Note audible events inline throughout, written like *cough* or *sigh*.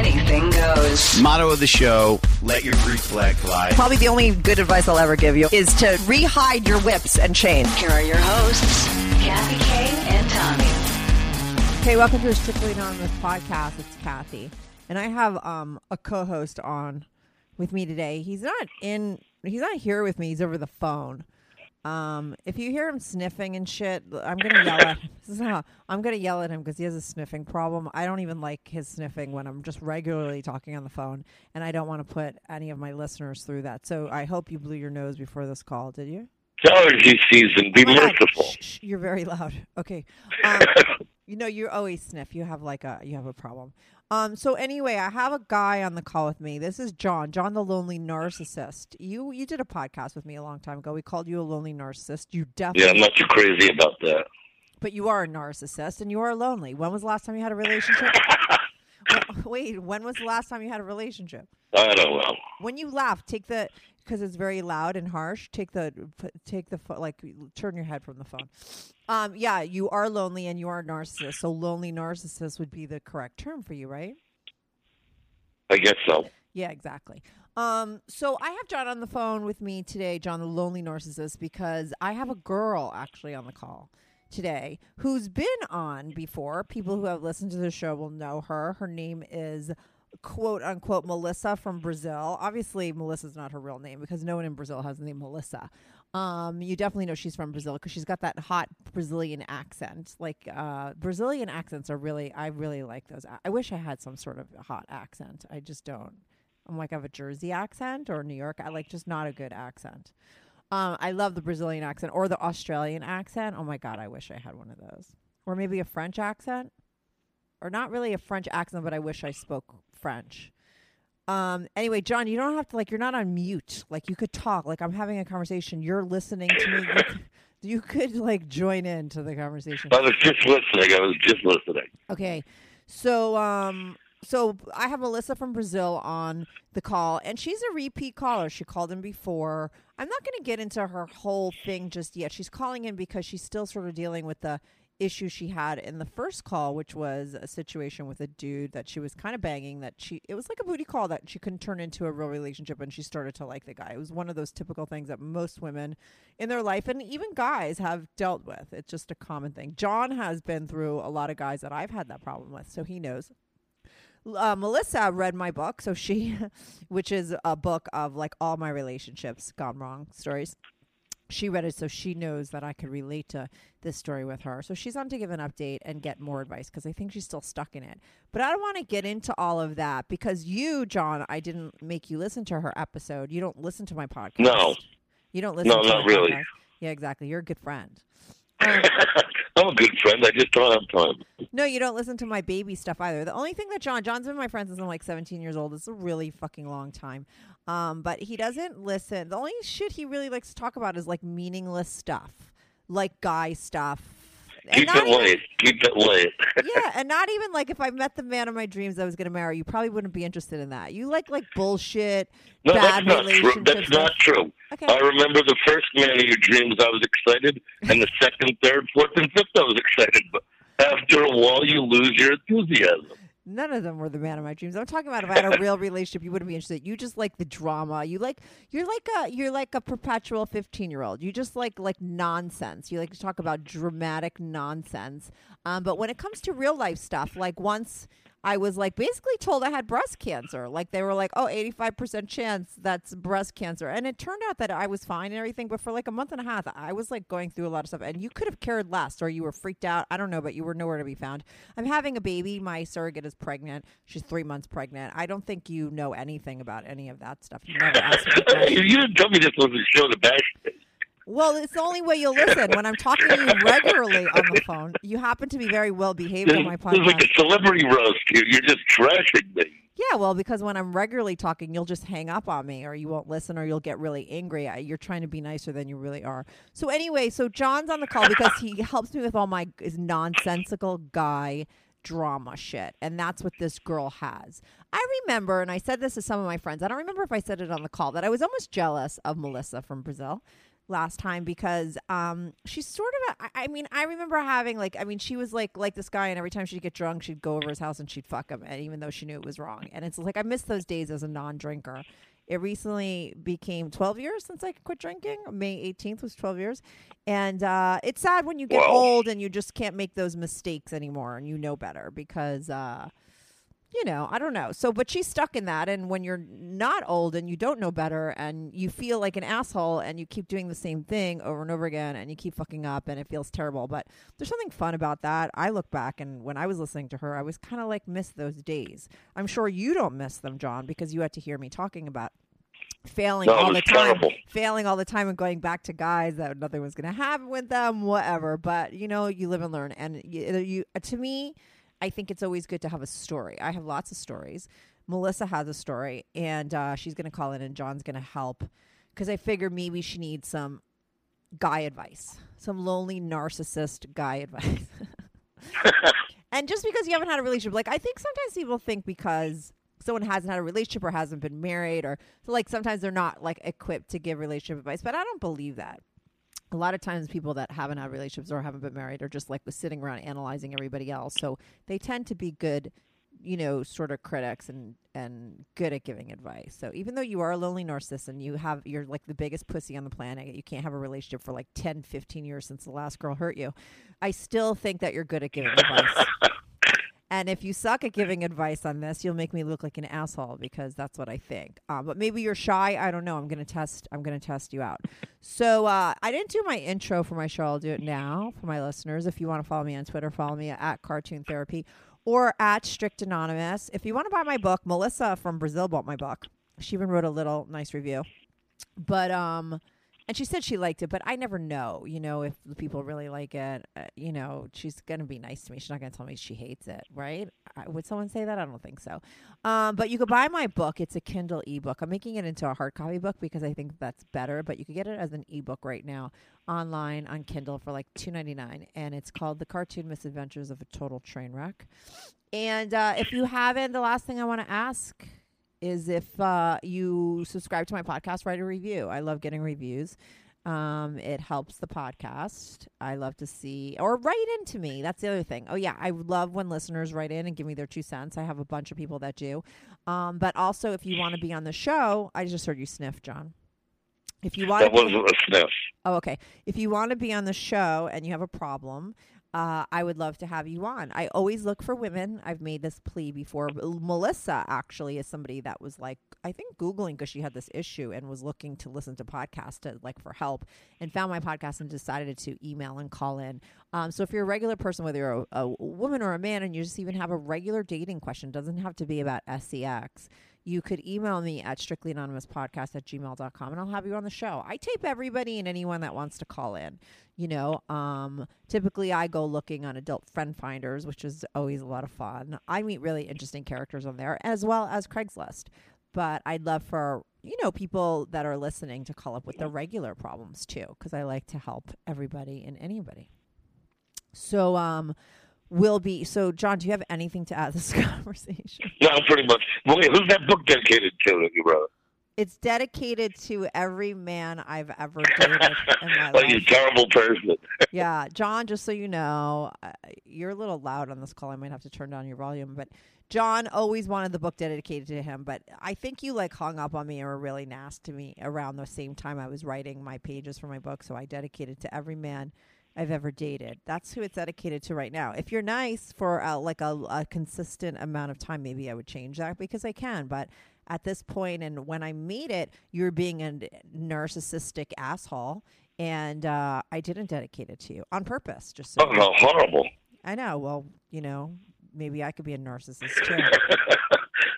And anything goes. Motto of the show: Let your Greek flag fly. Probably the only good advice I'll ever give you is to rehide your whips and chain. Here are your hosts, Kathy Kay and Tommy. Hey, welcome to the Strictly Anonymous podcast. It's Kathy, and I have um, a co-host on with me today. He's not in. He's not here with me. He's over the phone. Um, if you hear him sniffing and shit, *coughs* *laughs* I'm gonna yell at him. This is how I'm gonna yell at him because he has a sniffing problem. I don't even like his sniffing when I'm just regularly talking on the phone, and I don't want to put any of my listeners through that. So I hope you blew your nose before this call. Did you? allergy season. Be Oh my merciful. Shh, shh, you're very loud. Okay. *laughs* Um, you know, you always sniff. You have like a you have a problem. Um. So anyway, I have a guy on the call with me. This is John. John, the lonely narcissist. You you did a podcast with me a long time ago. We called you a lonely narcissist. You definitely. Yeah, I'm not too crazy about that. But you are a narcissist and you are lonely. When was the last time you had a relationship? Well, *laughs* Wait, when was the last time you had a relationship? I don't know. When you laugh, take the because it's very loud and harsh. Take the take the like turn your head from the phone. Um, yeah, you are lonely and you are a narcissist. So lonely narcissist would be the correct term for you, right? I guess so. Yeah, exactly. Um, so I have John on the phone with me today, John, the lonely narcissist, because I have a girl actually on the call today who's been on before. People who have listened to the show will know her. Her name is quote unquote Melissa from Brazil. Obviously, Melissa's not her real name because no one in Brazil has the name Melissa. Um, you definitely know she's from Brazil because she's got that hot Brazilian accent. Like uh, Brazilian accents are really, I really like those. I- wish I had some sort of hot accent. I just don't. I'm like I have a Jersey accent or New York. I like just not a good accent. Um, I love the Brazilian accent or the Australian accent. Oh my god, I wish I had one of those. Or maybe a French accent, or not really a French accent, but I wish I spoke French. Um, anyway, John, you don't have to like. You're not on mute. Like you could talk. Like I'm having a conversation. You're listening to me. You *laughs* could, you could like join in to the conversation. I was just listening. I was just listening. Okay. So um so I have Melissa from Brazil on the call and she's a repeat caller. She called in before. I'm not going to get into her whole thing just yet. She's calling in because she's still sort of dealing with the issue she had in the first call which was a situation with a dude that she was kind of banging that she it was like a booty call that she couldn't turn into a real relationship and she started to like the guy. It was one of those typical things that most women in their life and even guys have dealt with. It's just a common thing. John has been through a lot of guys that I've had that problem with, so he knows. Uh, Melissa read my book, so she, *laughs* which is a book of like all my relationships gone wrong stories. She read it, so she knows that I could relate to this story with her. So she's on to give an update and get more advice because I think she's still stuck in it. But I don't want to get into all of that because you, John, I didn't make you listen to her episode. You don't listen to my podcast. No. you don't listen. No, to not really. podcast. Yeah, exactly. You're a good friend. Um, *laughs* I'm a good friend. I just don't have time. No, you don't listen to my baby stuff either. The only thing that John John's been my friend since I'm like 17 years old. It's a really fucking long time. Um, but he doesn't listen. The only shit he really likes to talk about is like meaningless stuff, like guy stuff. Keep it even- light. Keep it light. *laughs* yeah, *laughs* and not even like if I met the man of my dreams I was going to marry, you probably wouldn't be interested in that. You like like bullshit, No, that's not true. That's not true. Okay. I remember the first man of your dreams, I was excited, and the second, third, fourth, and fifth, I was excited. But after a while, you lose your enthusiasm. None of them were the man of my dreams. I'm talking about if I had a real *laughs* relationship, you wouldn't be interested. You just like the drama. You like you're like a you're like a perpetual 15 year old. You just like like nonsense. You like to talk about dramatic nonsense. Um, but when it comes to real life stuff, like once I was like basically told I had breast cancer. Like they were like, "Oh, 85% chance that's breast cancer." And it turned out that I was fine and everything, but for like a month and a half, I was like going through a lot of stuff and you could have cared less or you were freaked out. I don't know, but you were nowhere to be found. I'm having a baby. My surrogate is pregnant. She's 3 months pregnant. I don't think you know anything about any of that stuff. You never asked me. questions. *laughs* you didn't tell me this was a show to bash. Well, it's the only way you'll listen. When I'm talking to you regularly on the phone, you happen to be very well behaved on my this is like a celebrity roast. You- You're just trashing me. Yeah, well, because when I'm regularly talking, you'll just hang up on me, or you won't listen, or you'll get really angry. I- You're trying to be nicer than you really are. So anyway, so John's on the call because he helps me with all my nonsensical guy drama shit, and that's what this girl has. I remember, and I said this to some of my friends. I don't remember if I said it on the call that I was almost jealous of Melissa from Brazil last time because um she's sort of a, I, I mean I remember having like I mean she was like like this guy and every time she'd get drunk she'd go over his house and she'd fuck him and even though she knew it was wrong. And it's like I miss those days as a non-drinker. It recently became 12 years since I quit drinking. May 18th was 12 years. And uh it's sad when you get old and you just can't make those mistakes anymore and you know better because uh you know, I don't know. So, but she's stuck in that. And when you're not old and you don't know better and you feel like an asshole and you keep doing the same thing over and over again and you keep fucking up and it feels terrible. But there's something fun about that. I look back and when I was listening to her, I was kind of like, miss those days. I'm sure you don't miss them, John, because you had to hear me talking about failing No, all the time terrible. failing all the time and going back to guys that nothing was going to happen with them whatever but you know you live and learn and you, you to me i think it's always good to have a story. I have lots of stories. Melissa has a story and uh, she's going to call in and john's going to help because i figure maybe she needs some guy advice some lonely narcissist guy *laughs* advice. And just because you haven't had a relationship like i think sometimes people think because someone hasn't had a relationship or hasn't been married or so like sometimes they're not like equipped to give relationship advice but i don't believe that a lot of times people that haven't had relationships or haven't been married are just like sitting around analyzing everybody else. So they tend to be good you know sort of critics and and good at giving advice. So even though you are a lonely narcissist and you have you're like the biggest pussy on the planet you can't have a relationship for like 10 15 years since the last girl hurt you i still think that you're good at giving advice *laughs* and if you suck at giving advice on this, you'll make me look like an asshole because that's what I think. Um, but maybe you're shy. I don't know. I'm gonna test. I'm gonna test you out. *laughs* So uh, I didn't do my intro for my show. I'll do it now for my listeners. If you want to follow me on Twitter, follow me at Cartoon Therapy or at Strict Anonymous. If you want to buy my book, Melissa from Brazil bought my book. She even wrote a little nice review. But um, and she said she liked it, but I never know, you know, if the people really like it. Uh, you know, she's gonna be nice to me. She's not gonna tell me she hates it, right? I, would someone say that? I don't think so. Um, but you could buy my book. It's a Kindle ebook. I'm making it into a hard copy book because I think that's better. But you could get it as an ebook right now online on Kindle for like two ninety nine, and it's called The Cartoon Misadventures of a Total Train Wreck. And uh, if you haven't, the last thing I want to ask is if uh, you subscribe to my podcast, write a review. I love getting reviews. Um, it helps the podcast. I love to see or write into me. That's the other thing. Oh yeah, I love when listeners write in and give me their two cents. I have a bunch of people that do. Um, but also, if you want to be on the show, I just heard you sniff, John. If you want That be, wasn't a sniff. Oh, okay. If you want to be on the show and you have a problem, uh, I would love to have you on. I always look for women. I've made this plea before. Melissa actually is somebody that was like, I think Googling because she had this issue and was looking to listen to podcasts to, like for help and found my podcast and decided to email and call in. Um, so if you're a regular person, whether you're a, a woman or a man, and you just even have a regular dating question, doesn't have to be about sex you could email me at strictlyanonymouspodcast at gmail.com and I'll have you on the show. I tape everybody and anyone that wants to call in. You know, um, typically I go looking on adult friend finders, which is always a lot of fun. I meet really interesting characters on there as well as Craigslist. But I'd love for, you know, people that are listening to call up with their regular problems too, because I like to help everybody and anybody. So, um, will be so john do you have anything to add to this *laughs* conversation No, pretty much. Wait, who's that book dedicated to you wrote? it's dedicated to every man i've ever dated in *laughs* my Like you life terrible person. *laughs* yeah john just so you know uh, you're a little loud on this call i might have to turn down your volume but john always wanted the book dedicated to him but i think you like hung up on me and were really nasty to me around the same time i was writing my pages for my book so i dedicated to every man I've ever dated. That's who it's dedicated to right now. If you're nice for uh, like a, a consistent amount of time, maybe I would change that because I can. But at this point, and when I meet it, you're being a narcissistic asshole, and uh, I didn't dedicate it to you on purpose. Just so Oh, no, horrible. I know. Well, you know, maybe I could be a narcissist *laughs* too.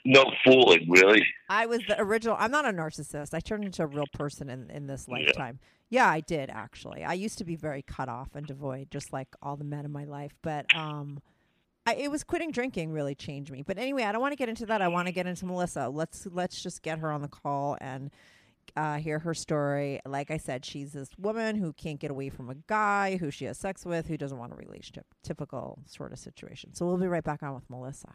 No fooling, really. I was the original. I'm not a narcissist. I turned into a real person in, in this Yeah. lifetime. Yeah, I did actually. I used to be very cut off and devoid, just like all the men in my life. But um, I, it was quitting drinking really changed me. But anyway, I don't want to get into that. I want to get into Melissa. Let's let's just get her on the call and uh, hear her story. Like I said, she's this woman who can't get away from a guy who she has sex with, who doesn't want a relationship. Typical sort of situation. So we'll be right back on with Melissa.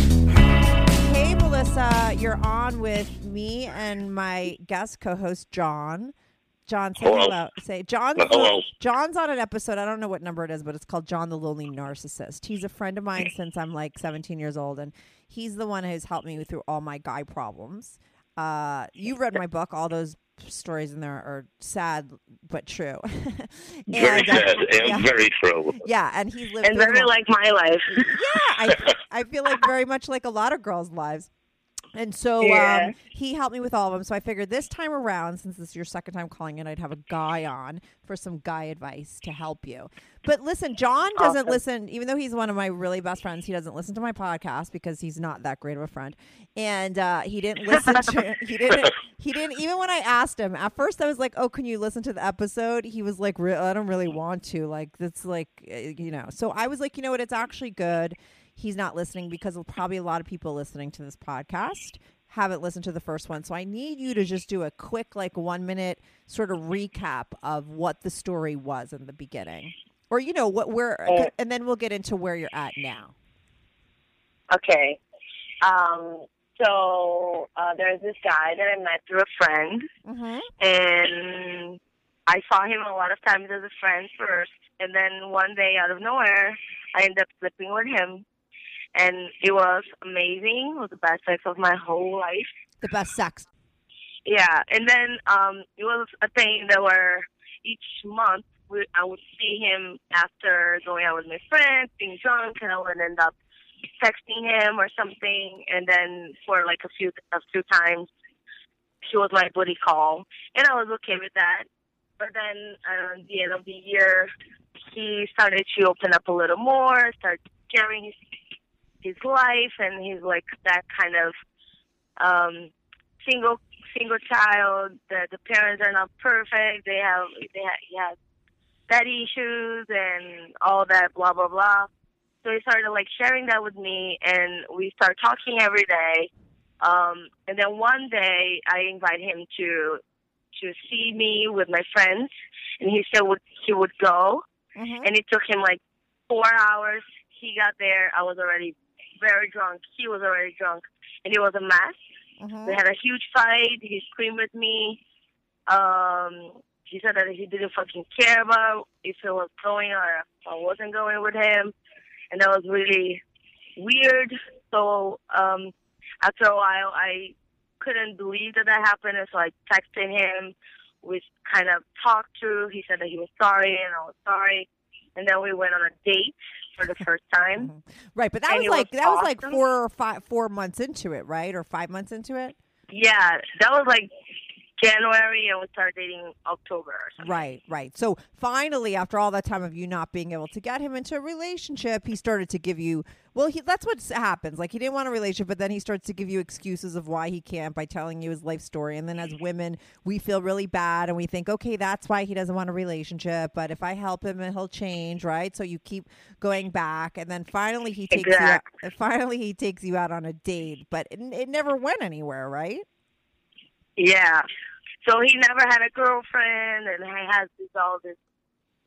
Hey, Melissa, you're on with me and my guest co-host John. John, say Hello. hello. Say John's Hello. John's on an episode. I don't know what number it is, but it's called John the Lonely Narcissist. He's a friend of mine since I'm like 17 years old, and he's the one who's helped me through all my guy problems. Uh, you read my book. All those stories in there are sad but true. *laughs* Very And, uh, sad and yeah. very true. Yeah, and he's lived and through very like my life. *laughs* yeah, I, I feel like very much like a lot of girls' lives. And so Yeah. um, he helped me with all of them. So I figured this time around, since this is your second time calling in, I'd have a guy on for some guy advice to help you. But listen, John doesn't Awesome. listen, even though he's one of my really best friends, he doesn't listen to my podcast because he's not that great of a friend. And uh, he didn't listen to *laughs* he didn't he didn't even when I asked him at first I was like, "Oh, can you listen to the episode?" He was like, "I don't really want to." Like that's like uh, you know. So I was like, "You know what? It's actually good." He's not listening because probably a lot of people listening to this podcast haven't listened to the first one. So I need you to just do a quick, like one minute sort of recap of what the story was in the beginning. Or, you know, what where, Oh. and then we'll get into where you're at now. Okay. Um, so uh, there's this guy that I met through a friend, Mm-hmm. and I saw him a lot of times as a friend first, and then one day out of nowhere, I ended up sleeping with him, and it was amazing. It was the best sex of my whole life. The best sex. Yeah, and then um, it was a thing that were each month we, I would see him after going out with my friends, being drunk, and I would end up texting him or something, and then for like a few a few times, he was my booty call, and I was okay with that. But then uh, at the end of the year, he started to open up a little more, start sharing his his life, and he's like that kind of um, single single child. The the parents are not perfect. They have they have he has daddy issues and all that blah blah blah. So he started like sharing that with me, and we start talking every day. Um, and then one day I invite him to to see me with my friends, and he said would he would go, Mm-hmm. and it took him like four hours. He got there. I was already very drunk. He was already drunk, and it was a mess. Mm-hmm. We had a huge fight. He screamed with me. Um, he said that he didn't fucking care about if I was going or I wasn't going with him, and that was really weird. So um, after a while, I couldn't believe that that happened, and so I texted him. We kind of talked through. He said that he was sorry, and I was sorry, and then we went on a date for the first time. Mm-hmm. Right, but that And was it was like that was like four or five four months into it, right, or five months into it. Yeah, that was like January, and we started dating October or something. Right, right. So finally, after all that time of you not being able to get him into a relationship, he started to give you. Well, he, that's what happens. Like he didn't want a relationship, but then he starts to give you excuses of why he can't by telling you his life story. And then as women, we feel really bad and we think, okay, that's why he doesn't want a relationship. But if I help him, he'll change, right? So you keep going back, and then finally he takes Exact. you. Out, finally, he takes you out on a date, but it, it never went anywhere, right? Yeah. So he never had a girlfriend, and he has this all this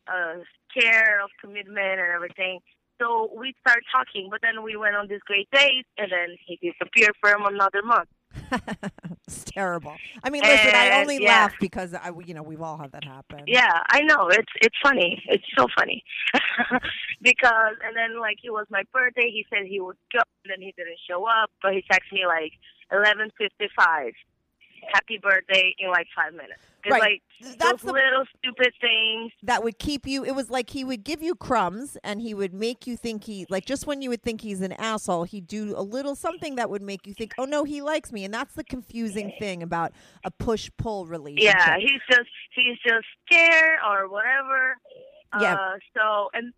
uh, care, of commitment, and everything. So we started talking, but then we went on this great date, and then he disappeared for another month. *laughs* it's terrible. I mean, listen, I only yeah. laugh because I, you know, we've all had that happen. Yeah, I know. It's it's funny. It's so funny. *laughs* because and then like it was my birthday, he said he would go and then he didn't show up, but he texted me like eleven fifty five. Happy birthday in like five minutes. It's Right. like That's those the- little stupid things. that would keep you it was like he would give you crumbs and he would make you think he like just when you would think he's an asshole he'd do a little something that would make you think oh no he likes me and that's the confusing thing about a push pull relationship Yeah, he's just he's just scared or whatever. Yeah. Uh, so and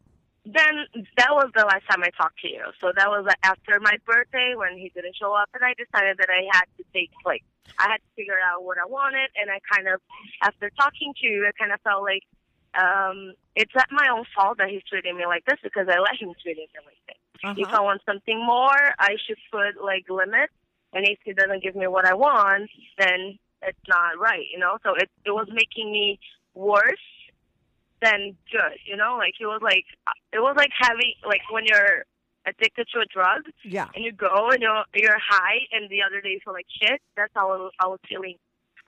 then that was the last time I talked to you. So that was after my birthday when he didn't show up, and I decided that I had to take like I had to figure out what I wanted, and I kind of after talking to you, I kind of felt like um it's not my own fault that he's treating me like this because I let him treat me like this. If Uh-huh. I want something more, I should put like limits. And if he doesn't give me what I want, then it's not right, you know. So it it was making me worse than good, you know. Like it was like it was like having like when you're addicted to a drug yeah and you go and you're you're high, and the other day you feel like shit. That's how I was, I was feeling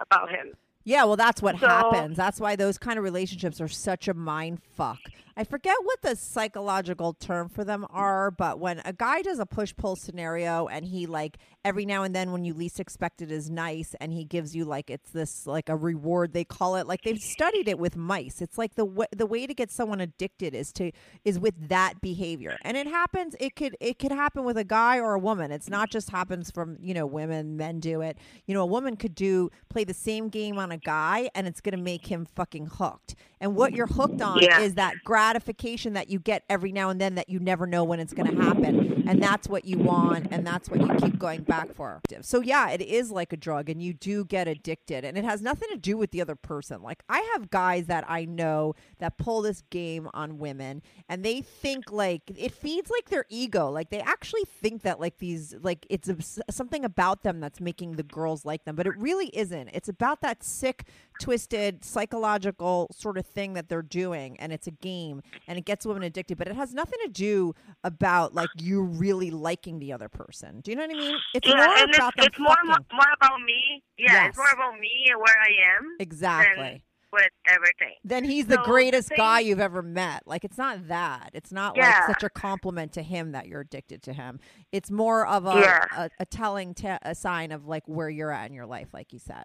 about him. yeah well that's what So- happens that's why those kind of relationships are such a mind fuck i forget what the psychological term for them are but when a guy does a push pull scenario and he like every now and then when you least expect it is nice and he gives you like it's this like a reward they call it like they've studied it with mice. It's like the way the way to get someone addicted is to is with that behavior. And it happens it could it could happen with a guy or a woman. It's not just happens from you know women men do it. You know a woman could do play the same game on a guy and it's going to make him fucking hooked. And what you're hooked on Yeah. is that gratification that you get every now and then that you never know when it's going to happen. And that's what you want and that's what you keep going back for. So yeah it is like a drug and you do get addicted and it has nothing to do with the other person. Like i have guys that i know that pull this game on women and they think like it feeds like their ego. Like they actually think that like these like it's a, something about them that's making the girls like them but it really isn't. It's about that sick twisted psychological sort of thing that they're doing and it's a game and it gets women addicted but it has nothing to do about like you really liking the other person do you know what i mean it's yeah, more and about it's, it's more more about me. Yeah, Yes. it's more about me and where I am exactly with everything. then he's the So, the greatest thing- guy you've ever met. Like it's not that. It's not Yeah. like such a compliment to him that you're addicted to him. It's more of a Yeah. a, a telling ta a sign of like where you're at in your life, like you said.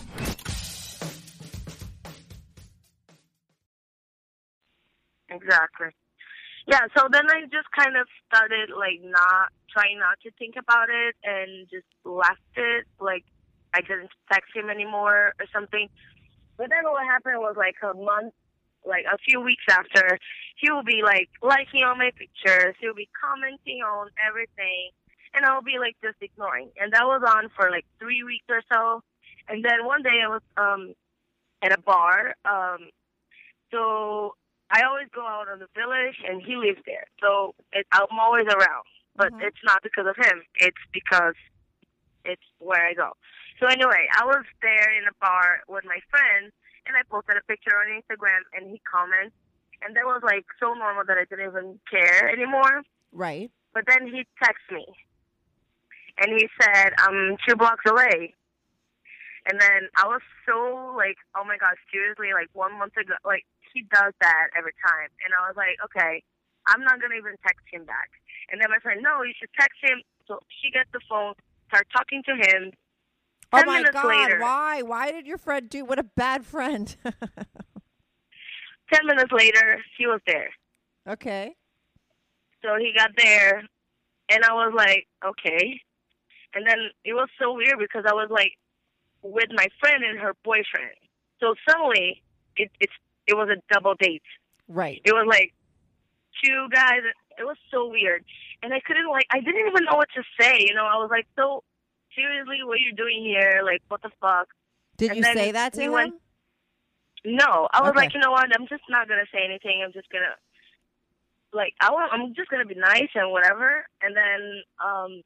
Exactly. Yeah, so then I just kind of started like not trying not to think about it and just left it. Like I didn't text him anymore or something. But then what happened was like a month, like a few weeks after, he will be like liking all my pictures. He'll be commenting on everything, and I'll be like just ignoring. And that was on for like three weeks or so. And then one day I was um at a bar. Um, so I always go out on the village, and he lives there. So it, I'm always around, but Mhm. it's not because of him. It's because it's where I go. So anyway, I was there in a bar with my friends, and I posted a picture on Instagram, and he comments, and that was like so normal that I didn't even care anymore. Right. But then he texted me, and he said, "I'm two blocks away." And then I was so like, "Oh my gosh, seriously!" Like one month ago, like he does that every time, and I was like, "Okay, I'm not gonna even text him back." And then my friend, "No, you should text him." So she gets the phone, start talking to him. Oh my minutes God! later, Why? Why did your friend do? What a bad friend. ten minutes later, he was there. okay. So he got there, and I was like, okay. And then it was so weird because I was like with my friend and her boyfriend. So suddenly, it it's it was a double date. Right. It was like two guys. It was so weird, and I couldn't like I didn't even know what to say. You know, I was like, so seriously, what are you doing here? Like, what the fuck? Did And you say that to we him? went- No, I was Okay. like, you know what? I'm just not gonna say anything. I'm just gonna like I want. I'm just gonna be nice and whatever. And then um,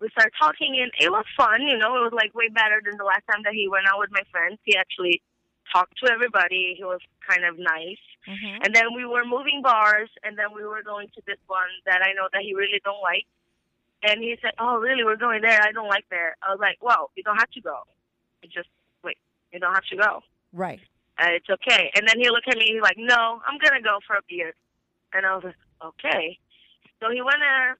we started talking, and it was fun. You know, it was like way better than the last time that he went out with my friends. He actually talked to everybody. He was kind of nice. Mhm. And then we were moving bars, and then we were going to this one that I know that he really don't like. And he said, "Oh, really? We're going there? I don't like there." I was like, "Well, you don't have to go. You just wait. You don't have to go. Right. Uh, it's okay." And then he looked at me. He's like, "No, I'm gonna go for a beer." And I was like, "Okay." So he went there,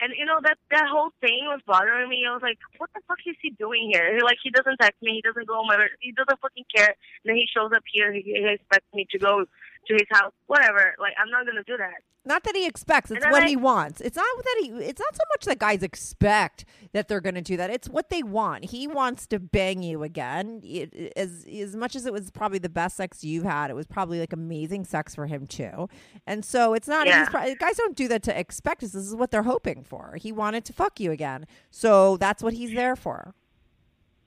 and you know that that whole thing was bothering me. I was like, "What the fuck is he doing here?" He, like he doesn't text me. He doesn't go home. He doesn't fucking care. And then he shows up here. He, he expects me to go to his house. Whatever. Like I'm not gonna do that. Not that he expects. It's what I- he wants. It's not that he. It's not so much that guys expect that they're going to do that. It's what they want. He wants to bang you again. It, as as much as it was probably the best sex you've had, it was probably like amazing sex for him too. And so it's not. Yeah. Guys don't do that to expect us. This is what they're hoping for. He wanted to fuck you again, so that's what he's there for.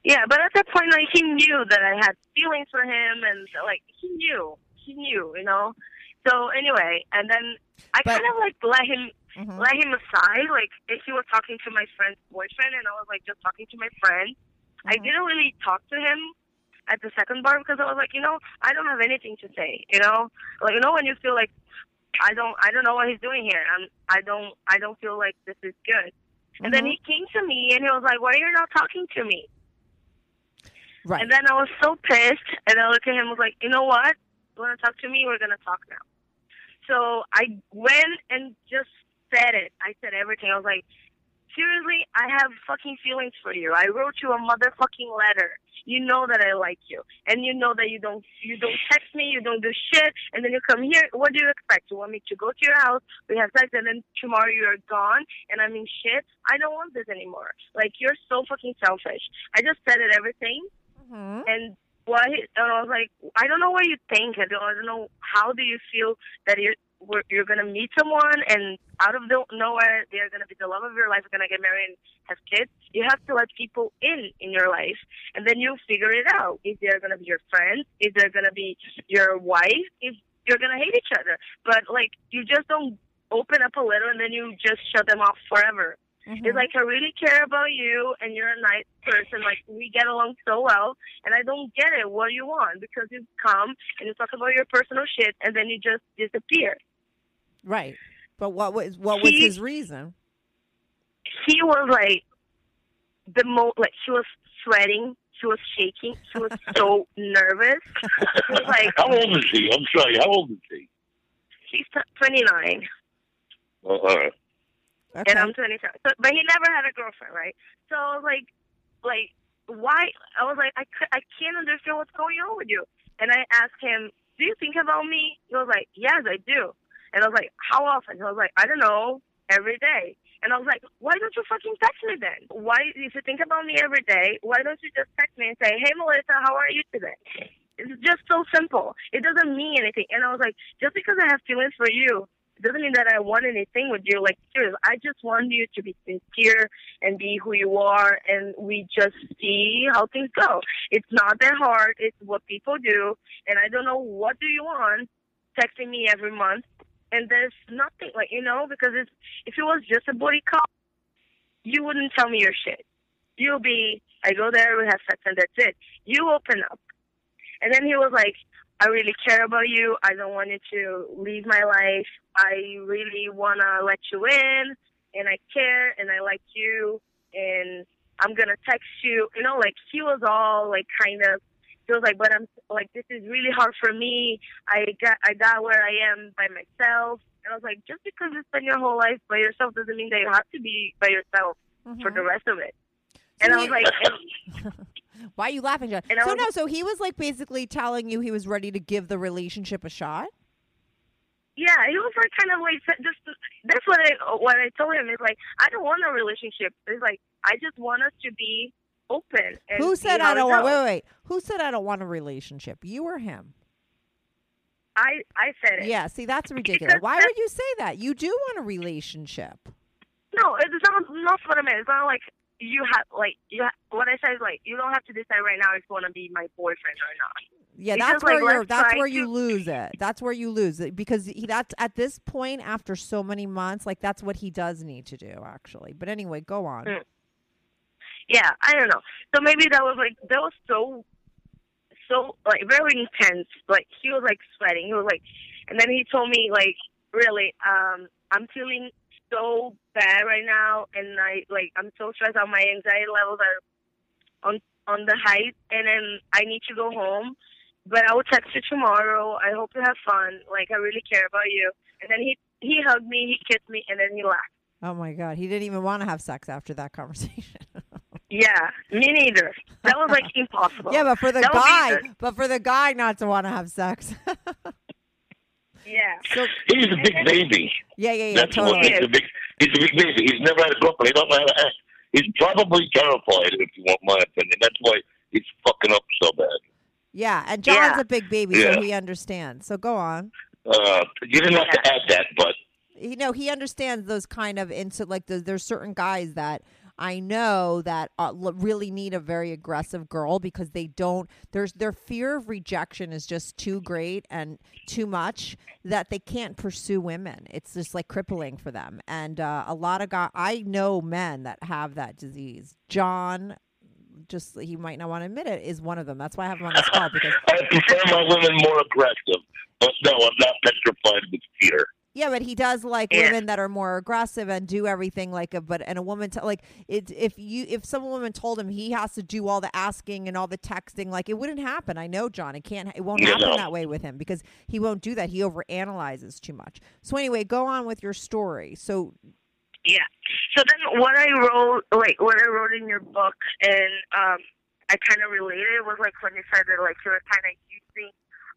Yeah, but at that point, like he knew that I had feelings for him, and like he knew, he knew, you know. So anyway, and then I But- kind of like let him Mhm. let him aside. Like if he was talking to my friend's boyfriend, and I was like just talking to my friend. I Mhm. didn't really talk to him at the second bar because I was like, you know, I don't have anything to say. You know, like you know when you feel like I don't I don't know what he's doing here. I'm I don't I don't feel like this is good. And then Mhm. he came to me and he was like, "Why are you not talking to me?" Right. And then I was so pissed, and I looked at him and was like, you know what? You want to talk to me? We're going to talk now. So I went and just said it. I said everything. I was like, seriously, I have fucking feelings for you. I wrote you a motherfucking letter. You know that I like you, and you know that you don't you don't text me, you don't do shit, and then you come here. What do you expect? You want me to go to your house, we have sex, and then tomorrow you're gone, and I'm in shit. I don't want this anymore. Like you're so fucking selfish. I just said it everything, Mhm. and what and I was like, I don't know what you think. I don't, I don't know how do you feel that you're you're gonna meet someone and out of the, nowhere they're gonna be the love of your life, you're gonna get married and have kids. You have to let people in in your life, and then you figure it out. If they're gonna be your friends, if they're gonna be your wife, if you're gonna hate each other. But like you just don't open up a little and then you just shut them off forever. Mhm. It's like I really care about you and you're a nice person. Like we get along so well, and I don't get it. What do you want? Because you come and you talk about your personal shit, and then you just disappear. right. But what was what was He- his reason? He was like the most like she was sweating, she was shaking, she was so *laughs* nervous. She was like How old is he? I'm sorry. How old is he? she's twenty nine. Oh, all right. Okay. and I'm 27. So, but he never had a girlfriend, right? So I was like, like, why? I was like, I, c- I can't understand what's going on with you. And I asked him, do you think about me? He was like, yes, I do. And I was like, how often? He was like, I don't know, every day. And I was like, why don't you fucking text me then? Why, if you think about me every day, why don't you just text me and say, hey, Melissa, how are you today? It's just so simple. It doesn't mean anything. And I was like, just because I have feelings for you, it doesn't mean that I want anything with you. Like, I just want you to be sincere and be who you are, and we just see how things go. It's not that hard. It's what people do, and I don't know what do you want texting me every month, and there's nothing like you know because it's if it was just a booty call, you wouldn't tell me your shit. You'll be, I go there, we have sex, and that's it. You open up, and then he was like, I really care about you. I don't want you to leave my life. I really want to let you in, and I care, and I like you, and I'm going to text you. You know, like, he was all, like, kind of, he was like, but I'm, like, this is really hard for me. I got, I got where I am by myself. And I was like, just because you spend your whole life by yourself doesn't mean that you have to be by yourself for mm-hmm. the rest of it. And I was like, *laughs* Why are you laughing, John? And So was- no, so he was like basically telling you he was ready to give the relationship a shot. yeah, he was like kind of like just. That's what I what I told him is like I don't want a relationship. It's like I just want us to be open. Who said I don't want? Wait, wait, wait. Who said I don't want a relationship? You or him? I I said it. Yeah. See, that's *laughs* ridiculous. Why would you say that? You do want a relationship. No, it's not not what I meant. It's not like you have like you. Ha- what I said is like you don't have to decide right now if you want to be my boyfriend or not. Yeah, It's that's just like, where you're. That's where you to- lose it. That's where you lose it because he, that's at this point after so many months. Like that's what he does need to do, actually. But anyway, go on. Mm. Yeah, I don't know. So maybe that was like that was so so like very intense. Like he was like sweating. He was like, and then he told me like, really, um, I'm feeling so bad right now, and I like I'm so stressed out. My anxiety levels are on on the height, and then I need to go home. But I will text you tomorrow. I hope you have fun. Like I really care about you. And then he he hugged me, he kissed me, and then he laughed. Oh my God, he didn't even want to have sex after that conversation. *laughs* Yeah, me neither. That was like impossible. yeah, but for the That guy, but for the guy not to want to have sex. *laughs* Yeah. so He's a big baby. yeah, yeah, yeah, That's what totally. he's a big. He's a big baby. He's never had a girlfriend. He don't know how to act. He's probably terrified, if you want my opinion. That's why he's fucking up so bad. Yeah, and John's Yeah. a big baby, Yeah. so he understands. So go on. Uh, you didn't have to add that, but you know he understands those kind of into like the, there's certain guys that I know that uh, really need a very aggressive girl because they don't there's their fear of rejection is just too great and too much that they can't pursue women. It's just like crippling for them. And uh, a lot of guys I know men that have that disease. John just he might not want to admit it is one of them. That's why I have him on this call because *laughs* I prefer my women more aggressive. But no, I'm not petrified with fear. Yeah, but he does like Yeah. women that are more aggressive and do everything like a but and a woman to like it if you if some woman told him he has to do all the asking and all the texting like it wouldn't happen. I know John. It can't it won't happen no. that way with him because he won't do that. He overanalyzes too much. So anyway, go on with your story. So Yeah. So then what I wrote, like what I wrote in your book, and um, I kind of related was like when you said that like you were kind of using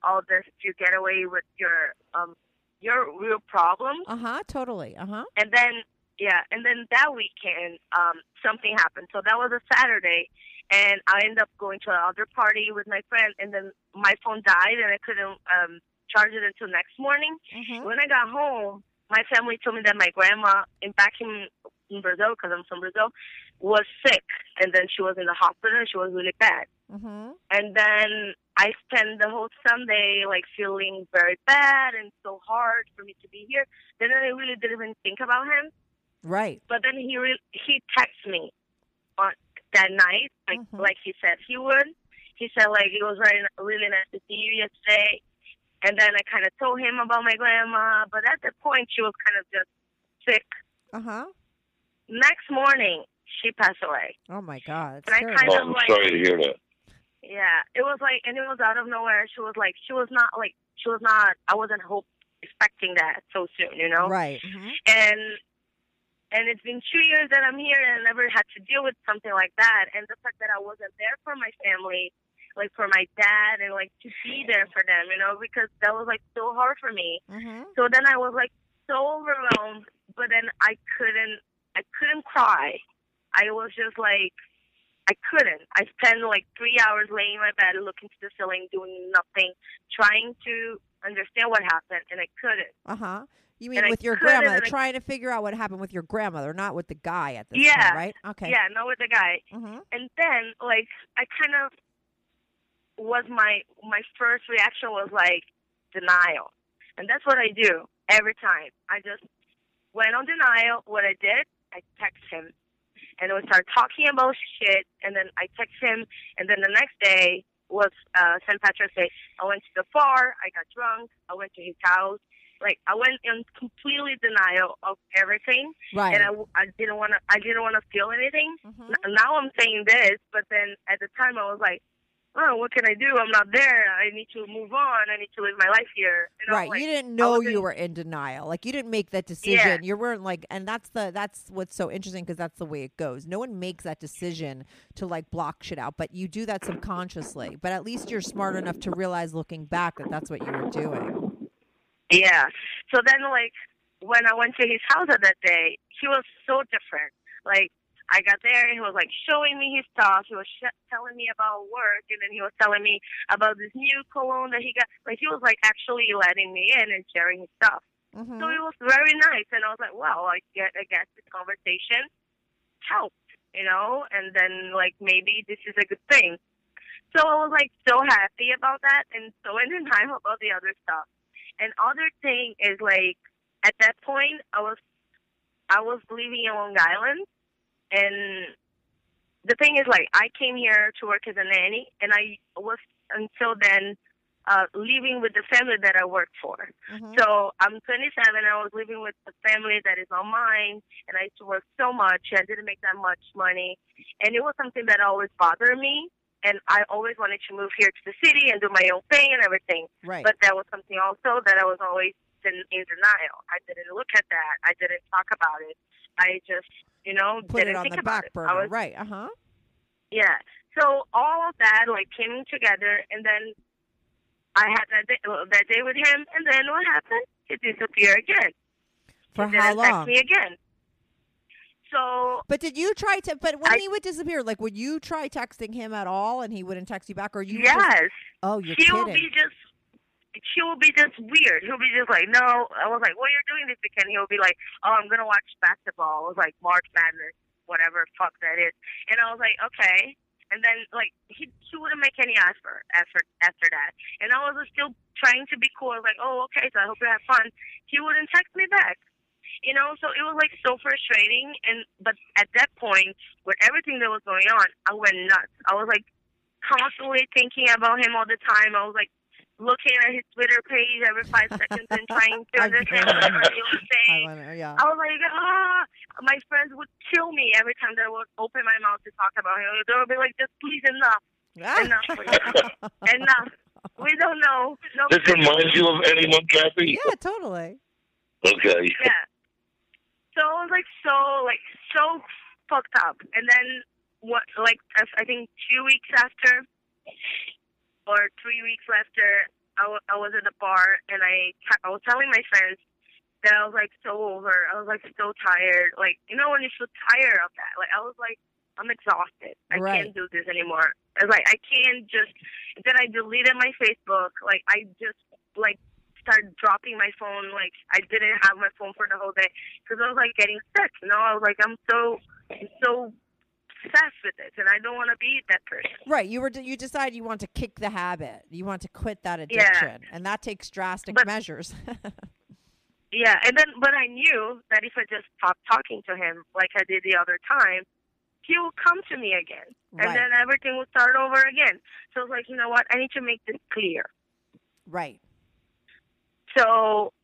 all this to get away with your um your real problems, uh-huh, totally. Uh-huh. and then yeah, and then that weekend um something happened. So that was a Saturday, and I ended up going to another party with my friend, and then my phone died, and I couldn't um charge it until next morning. Mhm. When I got home, my family told me that my grandma, in back in, in Brazil, because I'm from Brazil, was sick, and then she was in the hospital, and she was really bad. Mhm. And then I spent the whole Sunday like feeling very bad and so hard for me to be here. Then I really didn't even think about him. Right. But then he re- he texted me on that night, like Mhm. like he said he would. He said like it was very really nice to see you yesterday. And then I kind of told him about my grandma, but at that point she was kind of just sick. Uh-huh. Next morning she passed away. Oh my god. It's And I kind oh, of I'm like sorry to hear that. Yeah, it was like, and it was out of nowhere. She was like, she was not like, she was not. I wasn't hope expecting that so soon, you know. Right. Mhm. And and it's been two years that I'm here, and I never had to deal with something like that. And the fact that I wasn't there for my family, like for my dad, and like to be there for them, you know, because that was like so hard for me. Mhm. So then I was like so overwhelmed, but then I couldn't, I couldn't cry. I was just like, I couldn't. I spent like three hours laying in my bed, looking to the ceiling, doing nothing, trying to understand what happened, and I couldn't. Uh-huh. You mean And I with your grandmother and I- trying to figure out what happened with your grandmother, not with the guy at this Yeah. point, right? Okay. Yeah, not with the guy. Mhm. And then, like, I kind of was my my first reaction was like denial, and that's what I do every time. I just went on denial. What I did, I text him, and we started talking about shit. And then I text him, and then the next day was uh, St. Patrick's Day. I went to the bar. I got drunk. I went to his house. Like I went in completely denial of everything, Right. and I, I didn't want to. I didn't want to feel anything. Mhm. N- Now I'm saying this, but then at the time I was like, oh, what can I do? I'm not there. I need to move on. I need to live my life here. And Right. like- you didn't know you were in denial. Like you didn't make that decision. Yeah. You weren't like and that's the that's what's so interesting because that's the way it goes. No one makes that decision to like block shit out, but you do that subconsciously. But at least you're smart enough to realize looking back that that's what you were doing. Yeah. So then, like, when I went to his house that day, he was so different. Like, I got there and he was like showing me his stuff. He was sh- telling me about work, and then he was telling me about this new cologne that he got. Like, he was like actually letting me in and sharing his stuff. Mhm. So it was very nice, and I was like, wow, I get, I guess this conversation helped, you know. And then like maybe this is a good thing. So I was like so happy about that, and so in denial about the other stuff. And other thing is like at that point I was I was living in Long Island, and the thing is like I came here to work as a nanny, and I was until then uh, living with the family that I worked for. Mhm. So I'm 27. I was living with a family that is not mine, and I used to work so much. I didn't make that much money, and it was something that always bothered me. And I always wanted to move here to the city and do my own thing and everything. Right. But that was something also that I was always in, in denial. I didn't look at that. I didn't talk about it. I just, you know, Put didn't it on think the back burner. Was, right. Uh-huh. yeah. So all of that like came together, and then I had that day, that day with him, and then what happened? He disappeared again. For He how long? me again. So But did you try to but when I- he would disappear, like would you try texting him at all and he wouldn't text you back or you just- yes, Oh, you're he kidding. be just. He will be just weird. He'll be just like, no. I was like, what are you doing this weekend? He'll be like, oh, I'm gonna watch basketball. It was like March Madness, whatever fuck that is. And I was like, okay. And then like he he wouldn't make any effort effort after that. And I was still trying to be cool. I was like, oh, okay. So I hope you have fun. He wouldn't text me back. You know, so it was like so frustrating. And but at that point, with everything that was going on, I went nuts. I was like constantly thinking about him all the time. I was like looking at his Twitter page every five seconds and trying to *laughs* understand what he was saying. wanna, yeah. I was like, ah, my friends would kill me every time that I would open my mouth to talk about him. They would be like, just please enough, *laughs* enough, please. enough. We don't know. No, This reminds you of anyone, Kathy? yeah, totally. Okay. yeah. So I was like so like so fucked up, and then what? Like I I think two weeks after, or three weeks after, I was at the bar, and I I was telling my friends that I was like so over. I was like so tired. Like you know when you feel tired of that. Like I was like I'm exhausted. I Right. can't do this anymore. I was like I can't just. Then I deleted my Facebook. Like I just like started dropping my phone. Like I didn't have my phone for the whole day because I was like getting sick. You know, I was like I'm so so obsessed with it, and I don't want to be that person. Right. You were you decide you want to kick the habit. You want to quit that Yeah. addiction. And that takes drastic But- measures. *laughs* Yeah, and then but I knew that if I just stopped talking to him like I did the other time, he will come to me again, and then everything will start over again. So I was like, you know what? I need to make this clear. right. So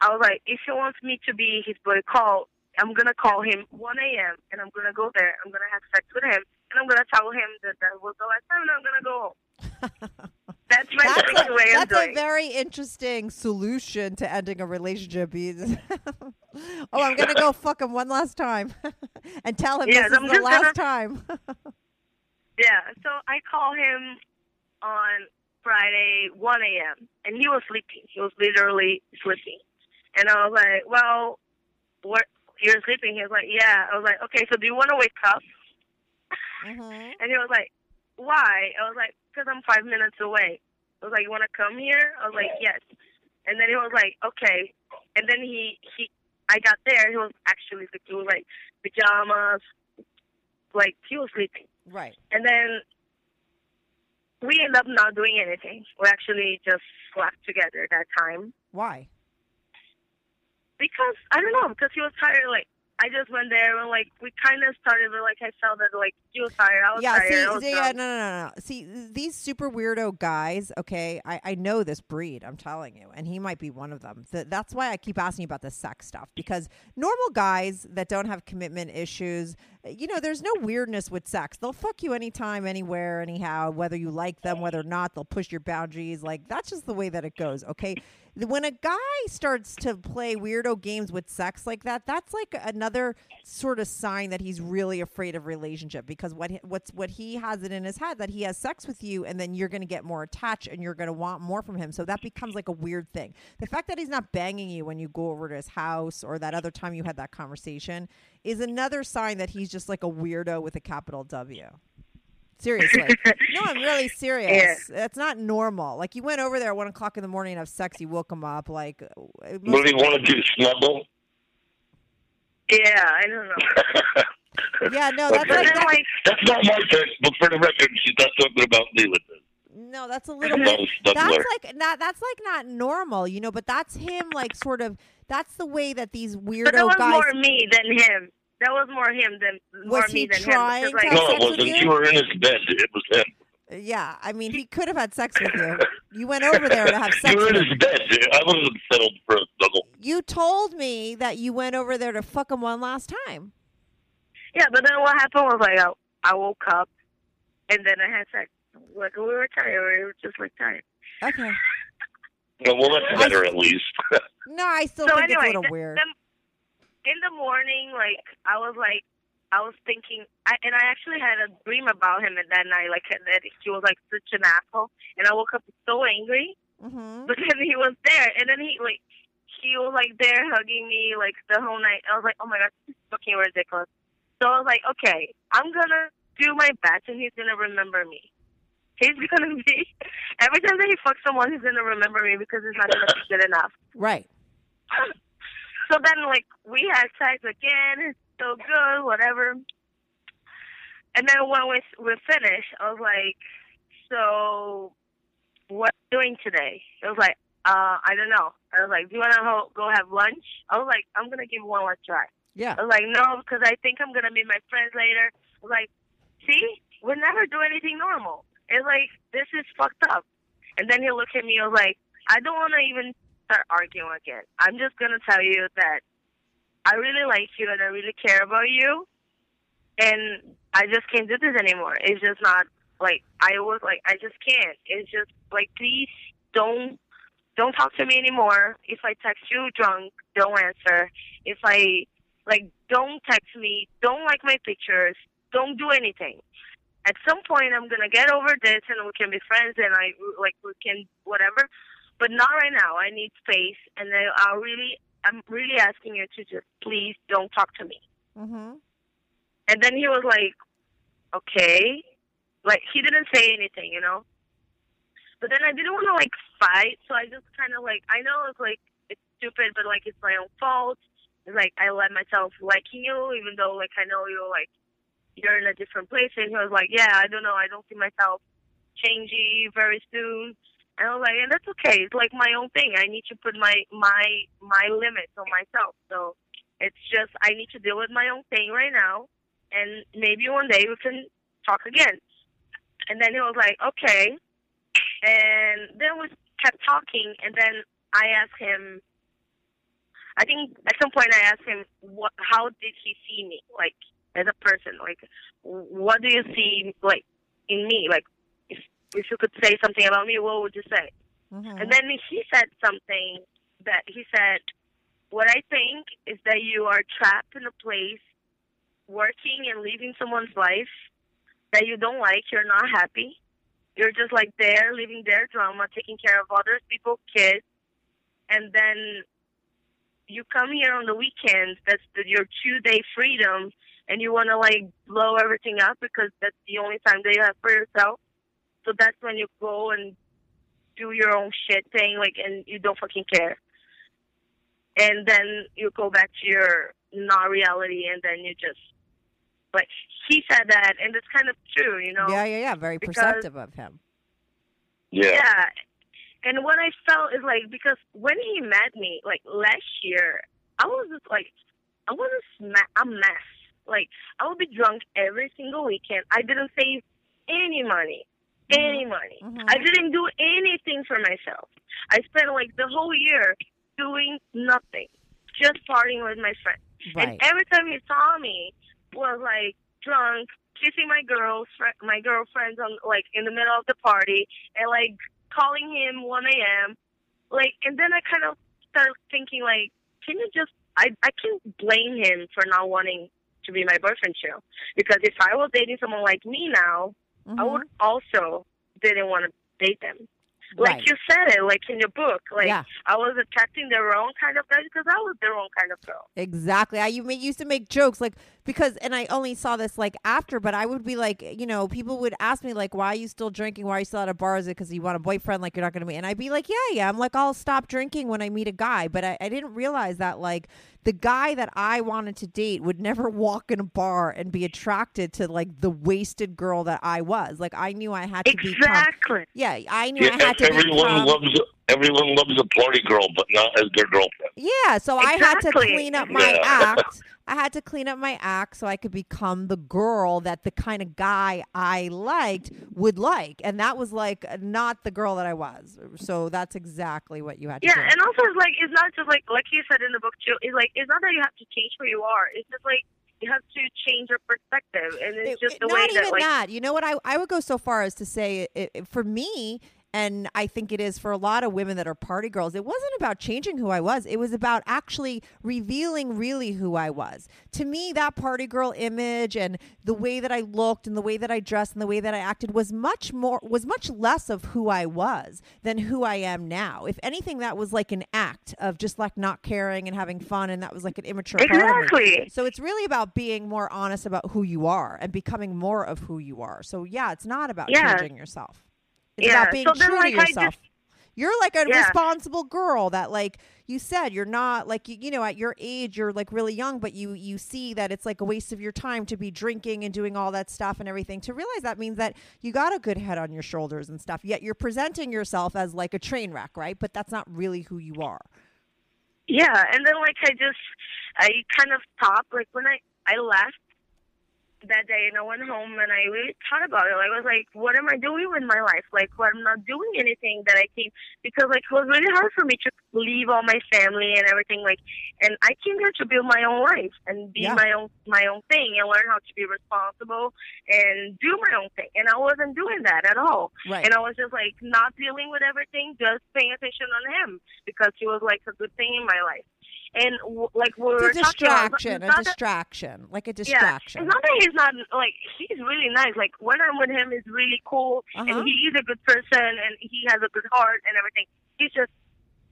I was like, if he wants me to be his boy call, I'm gonna call him 1 a.m. and I'm gonna go there. I'm gonna have sex with him, and I'm gonna tell him that that was the last time, and I'm gonna go home. *laughs* That's my That's, a, way of that's doing. a very interesting solution to ending a relationship. Is- *laughs* oh, I'm gonna go fuck him one last time *laughs* and tell him Yes, this is I'm the last gonna- time. Yeah, so I call him on Friday 1 a.m. and he was sleeping. He was literally sleeping, and I was like, "Well, what? You're sleeping?" He was like, "Yeah." I was like, "Okay, so do you want to wake up?" Mhm. And he was like, "Why?" I was like, "Because I'm five minutes away." I was like, "You want to come here?" I was like, "Yes." And then he was like, "Okay." And then he he, I got there. He was actually he was like pajamas, like he was sleeping. Right. And then we ended up not doing anything. We actually just slept together that time Why? Because I don't know because he was tired. Like I just went there and like we kind of started. but, Like I felt that like he was tired. I was Yeah, tired. I was see, see yeah, no, no, no, no. See, these super weirdo guys. Okay, I, I know this breed. I'm telling you, and he might be one of them. Th- that's why I keep asking you about the sex stuff because normal guys that don't have commitment issues, eh, you know, there's no weirdness with sex. They'll fuck you anytime, anywhere, anyhow, whether you like them, whether or not. They'll push your boundaries. Like, that's just the way that it goes, okay? When a guy starts to play weirdo games with sex like that, that's like another sort of sign that he's really afraid of relationship because what he, what's what he has it in his head that he has sex with you and then you're going to get more attached and you're going to want more from him. So that becomes like a weird thing. The fact that he's not banging you when you go over to his house or that other time you had that conversation is another sign that he's just like a weirdo with a capital W. Seriously. *laughs* no, I'm really serious. That's not normal. Like you went over there at one o'clock in the morning and have sex, you woke him up. Like, uh, What must- do you want to do? Snuggle? Yeah, I don't know. *laughs* yeah, no, that's Okay. Like, then, like, That's not my text, but for the record, she's not talking about me with this. no, that's a little bit. was That's snuggler. like not. That's like not normal, you know. But that's him, like sort of. That's the way that these weirdo but that was guys. more me than him. That was more him than more Was me he than trying him. 'cause, to like, have No, it wasn't. you? You were in his bed. It was him. Yeah, I mean, he could have had sex with you. You went over there to have sex. You were with in him. his bed. I wasn't settled for a snuggle. You told me that you went over there to fuck him one last time. Yeah, but then what happened was like I, I woke up and then I had sex. Like we were tired. We were just like tired. Okay. *laughs* Well, that's better at least. *laughs* No, I still so think anyway, it's a little weird. then in the morning, like I was like, I was thinking, I, and I actually had a dream about him at that night, like that he was like such an asshole, and I woke up so angry. hmm But then he was there, and then he like he was like there hugging me like the whole night. I was like, oh my god, this is fucking ridiculous. So I was like, okay, I'm gonna do my best, and he's gonna remember me. He's *laughs* gonna be every time that he fucks someone, he's gonna remember me because it's not gonna be good *laughs* enough. Right. So then, like, we had sex again. It's so good, whatever. And then when we we finished, I was like, "So, what are you doing today?" It was like, "Uh, I don't know." I was like, "Do you want to go have lunch?" I was like, "I'm gonna give one last try." Yeah. I was like, "No, because I think I'm gonna meet my friends later." I was like, "See, we never do anything normal." It's like this is fucked up. And then he looked at me. I was like, "I don't want to even start arguing again. I'm just gonna tell you that I really like you and I really care about you, and I just can't do this anymore. It's just not like I was like I just can't. It's just like please don't don't talk to me anymore. If I text you drunk, don't answer. If I like don't text me, don't like my pictures, don't do anything. At some point, I'm gonna get over this, and we can be friends, and I like we can whatever. But not right now. I need space, and I, I really, I'm really asking you to just please don't talk to me. hmm And then he was like, okay. Like, he didn't say anything, you know? But then I didn't want to, like, fight, so I just kind of, like, I know it's, like, it's stupid, but, like, it's my own fault. It's like, I let myself liking you, even though, like, I know you're, like, you're in a different place. And he was like, yeah, I don't know. I don't see myself changing very soon. And I was like, and that's okay. It's, like, my own thing. I need to put my, my, my limits on myself. So it's just, I need to deal with my own thing right now and maybe one day we can talk again. And then he was like, okay. And then we kept talking, and then I asked him. I think at some point I asked him, what? How did he see me, like as a person? Like, what do you see, like in me? Like, if you could say something about me, what would you say? hmm And then he said something that he said, What I think is that you are trapped in a place working and living someone's life that you don't like, you're not happy. You're just like there, living their drama, taking care of other people's kids. And then you come here on the weekends, that's the, your two day freedom, and you want to like blow everything up because that's the only time that you have for yourself. So that's when you go and do your own shit thing, like, and you don't fucking care. And then you go back to your not reality, and then you just, like, he said that, and it's kind of true, you know? Yeah, yeah, yeah. Very Because- perceptive of him. Yeah. Yeah. And what I felt is like because when he met me, like last year, I was just like, I was a, sma- a mess. Like I would be drunk every single weekend. I didn't save any money, any money. Mhm. I didn't do anything for myself. I spent like the whole year doing nothing, just partying with my friends. Right. And every time he saw me, was like drunk, kissing my girls, my girlfriends on like in the middle of the party, and like calling him 1 a.m. Like, and then I kind of started thinking like, can you just? I I can blame him for not wanting to be my boyfriend too, because if I was dating someone like me now, I Mhm. would also didn't want to date them. Like Right. you said it, like in your book, like Yeah. I was attracting the wrong kind of guys because I was the wrong kind of girl. Exactly. I you used to make jokes like because, and I only saw this like after, but I would be like, you know, people would ask me like, "Why are you still drinking? Why are you still at a bar? Is it because you want a boyfriend? Like you're not going to meet?" And I'd be like, "Yeah, yeah." I'm like, I'll stop drinking when I meet a guy, but I, I didn't realize that like the guy that I wanted to date would never *laughs* walk in a bar and be attracted to like the wasted girl that I was. Like I knew I had to become. Exactly. Yeah, I knew Yeah, I had to everyone become. loves everyone loves a party girl, but not as their girlfriend. Yeah, so I had to clean up my Yeah. act. *laughs* I had to clean up my act so I could become the girl that the kind of guy I liked would like. And that was like not the girl that I was. So that's exactly what you had to do. Yeah, do. and also it's like it's not just like like you said in the book too. It's like it's not that you have to change who you are. It's just like you have to change your perspective, and it's just it- the not way even that like that. You know what? I, I would go so far as to say, it, it- for me, and I think it is for a lot of women that are party girls, it wasn't about changing who I was. It was about actually revealing really who I was. To me, that party girl image and the way that I looked and the way that I dressed and the way that I acted was much more, was much less of who I was than who I am now. If anything, that was like an act of just like not caring and having fun. And that was like an immature part of me. exactly. So it's really about being more honest about who you are and becoming more of who you are. So yeah, it's not about Yeah. changing yourself. It's Yeah, about being so then, true like, to yourself. just- you're like a Yeah. responsible girl that like you said you're not like you, you know at your age you're like really young but you you see that it's like a waste of your time to be drinking and doing all that stuff and everything to realize that means that you got a good head on your shoulders and stuff yet you're presenting yourself as like a train wreck right but that's not really who you are Yeah, and then like I just I kind of stopped like when I I left that day and I went home and I really thought about it. Like, I was like, what am I doing with my life? Like, what I'm not doing anything that I came because like it was really hard for me to leave all my family and everything. Like, and I came here to build my own life and be Yeah. my own my own thing and learn how to be responsible and do my own thing. And I wasn't doing that at all. right And I was just like not dealing with everything, just paying attention on him because he was like a good thing in my life. And w- like we're it's a talking about, distraction a not that- distraction like a yeah, distraction it's not that he's not like he's really nice. Like when I'm with him, is really cool, Uh-huh. and he is a good person, and he has a good heart and everything. He's just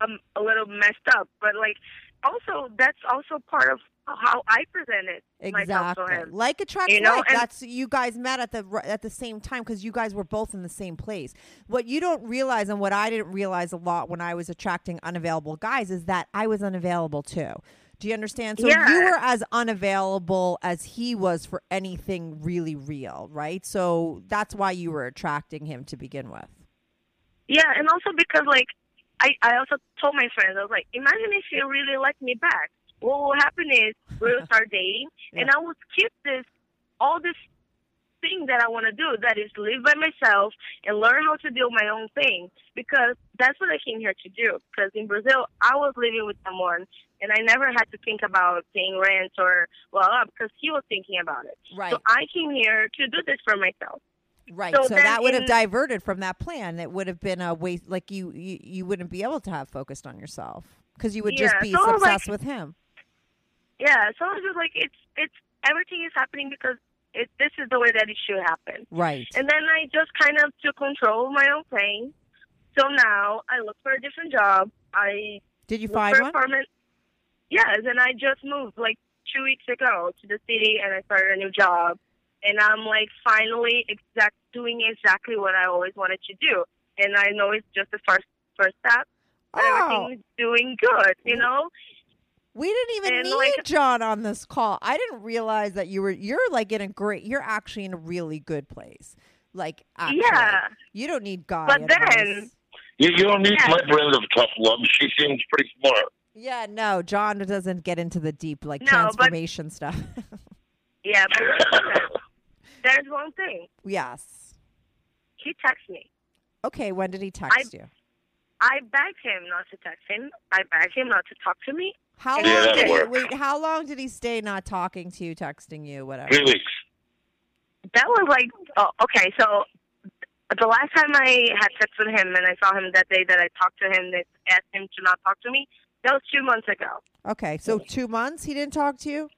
um, a little messed up, but like also that's also part of how I presented myself to Exactly. him. Like attracts You know, like. and- That's you guys met at the at the same time because you guys were both in the same place. What you don't realize and what I didn't realize a lot when I was attracting unavailable guys is that I was unavailable too. Do you understand? So Yeah. you were as unavailable as he was for anything really real, right? So that's why you were attracting him to begin with. Yeah, and also because like I I also told my friends I was like, imagine if you really liked me back. What will happen is we'll *laughs* start dating, and I will skip this all this thing that I want to do. That is live by myself and learn how to do my own thing because that's what I came here to do. Because in Brazil, I was living with someone, and I never had to think about paying rent or well uh, because he was thinking about it. Right. So I came here to do this for myself. Right. So So, that would have diverted from that plan. It would have been a waste. Like you, you, you wouldn't be able to have focused on yourself because you would just be so, like- obsessed with him. Yeah, so it's just like it's it's everything is happening because it this is the way that it should happen. Right. And then I just kind of took control of my own thing. So now I look for a different job. I Did you find one? apartment. Yes, and I just moved like two weeks ago to the city, and I started a new job. And I'm like finally exact doing exactly what I always wanted to do. And I know it's just the first first step, but Oh. everything's doing good. You know, We didn't even And, need like- John on this call. I didn't realize that you were. You're like in a great. You're actually in a really good place. Like actually, Yeah. you don't need God. But advice. then- You, you don't need Yeah. my brand of tough love. She seems pretty smart. yeah, no, John doesn't get into the deep like No, but- transformation stuff. *laughs* yeah. But there's one thing. yes. He texted me. Okay. When did he text you? I begged him not to text him. I begged him not to talk to me. How Yeah, long that'll did he wait? How long did he stay not talking to you, texting you, whatever? Three weeks. That was like, oh, okay. So the last time I had sex with him and I saw him that day that I talked to him, that asked him to not talk to me, that was two months ago. Okay, so two months he didn't talk to you.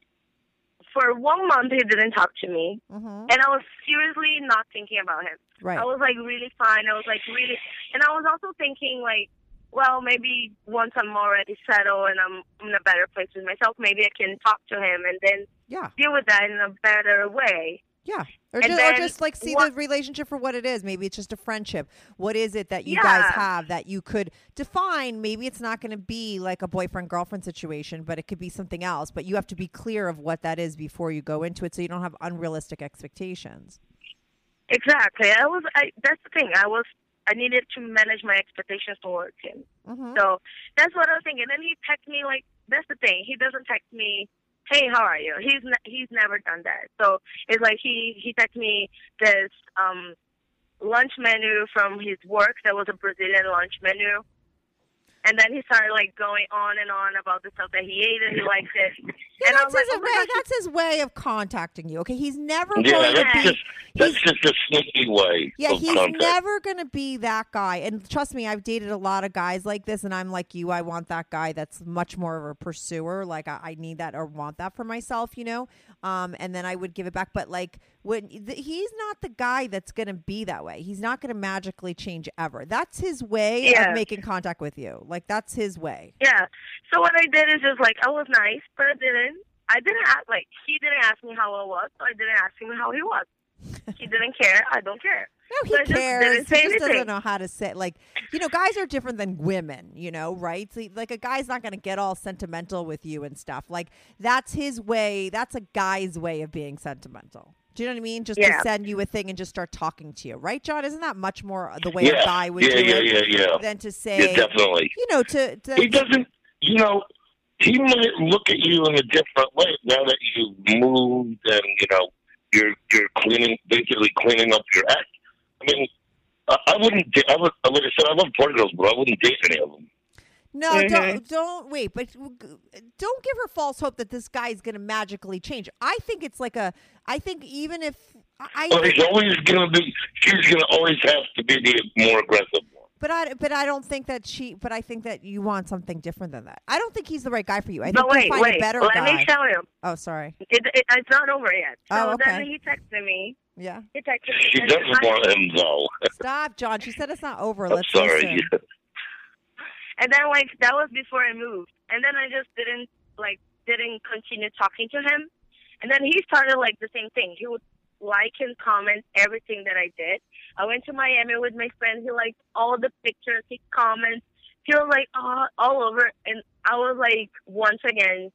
For one month, he didn't talk to me, Mm-hmm. and I was seriously not thinking about him. Right. I was like really fine. I was like really, and I was also thinking like, well, maybe once I'm already settled and I'm in a better place with myself, maybe I can talk to him and then Yeah. deal with that in a better way. Yeah. Or just, or just like see what- the relationship for what it is. Maybe it's just a friendship. What is it that you Yeah. guys have that you could define? Maybe it's not going to be like a boyfriend girlfriend situation, but it could be something else. But you have to be clear of what that is before you go into it so you don't have unrealistic expectations. Exactly. I was. I, that's the thing. I was. I needed to manage my expectations towards him. Mm-hmm. So that's what I was thinking. And then he texted me like, that's the thing. He doesn't text me, hey, how are you? He's ne- he's never done that. So it's like he he texted me this um lunch menu from his work. That was a Brazilian lunch menu. And then he started like going on and on about the stuff that he ate and he liked it. Yeah, and that's was like, his oh way. That's his way of contacting you. Okay, he's never Yeah, going to that's be. just that's he's- just a sneaky way. Yeah, of he's contact. never going to be that guy. And trust me, I've dated a lot of guys like this, and I'm like you. I want that guy that's much more of a pursuer. Like I, I need that or want that for myself, you know. Um, and then I would give it back. But like when th- he's not the guy that's going to be that way. He's not going to magically change ever. That's his way Yeah. of making contact with you. Like that's his way. Yeah. So what I did is just like I was nice, but I didn't. I didn't ask like he didn't ask me how I was, so I didn't ask him how he was. he *laughs* didn't care. I don't care. No, he just cares. didn't He say just doesn't know how to say like you know, guys are different than women, you know, right? So, like a guy's not gonna get all sentimental with you and stuff. Like that's his way that's a guy's way of being sentimental. Do you know what I mean? Just to send you a thing and just start talking to you, right, John? Isn't that much more the way yeah, a guy would yeah, do yeah, it yeah, yeah. than to say, yeah, definitely. you know, to, to He doesn't. You know, he might look at you in a different way now that you've moved and you know you're you're cleaning, basically cleaning up your act. I mean, I, I wouldn't. da- I would. I Like I said, I love party girls, but I wouldn't date any of them. No, Mhm. don't don't wait, but don't give her false hope that this guy is going to magically change. I think it's like a. I think even if I, But he's always going to be. She's going to always have to be the more aggressive one. But I but I don't think that she. But I think that you want something different than that. I don't think he's the right guy for you. I think But you'll wait, find wait. a better Let guy. me tell you. oh, sorry. It, it, it's not over yet. So Oh, okay. then he texted me. Yeah. He texted me. She doesn't I- want him though. Stop, John. She said it's not over. I'm Let's sorry. listen. And then like that was before I moved. And then I just didn't like didn't continue talking to him. And then he started like the same thing. He would like and comment everything that I did. I went to Miami with my friend. He liked all the pictures. He comments. He was like all, all over. And I was like once again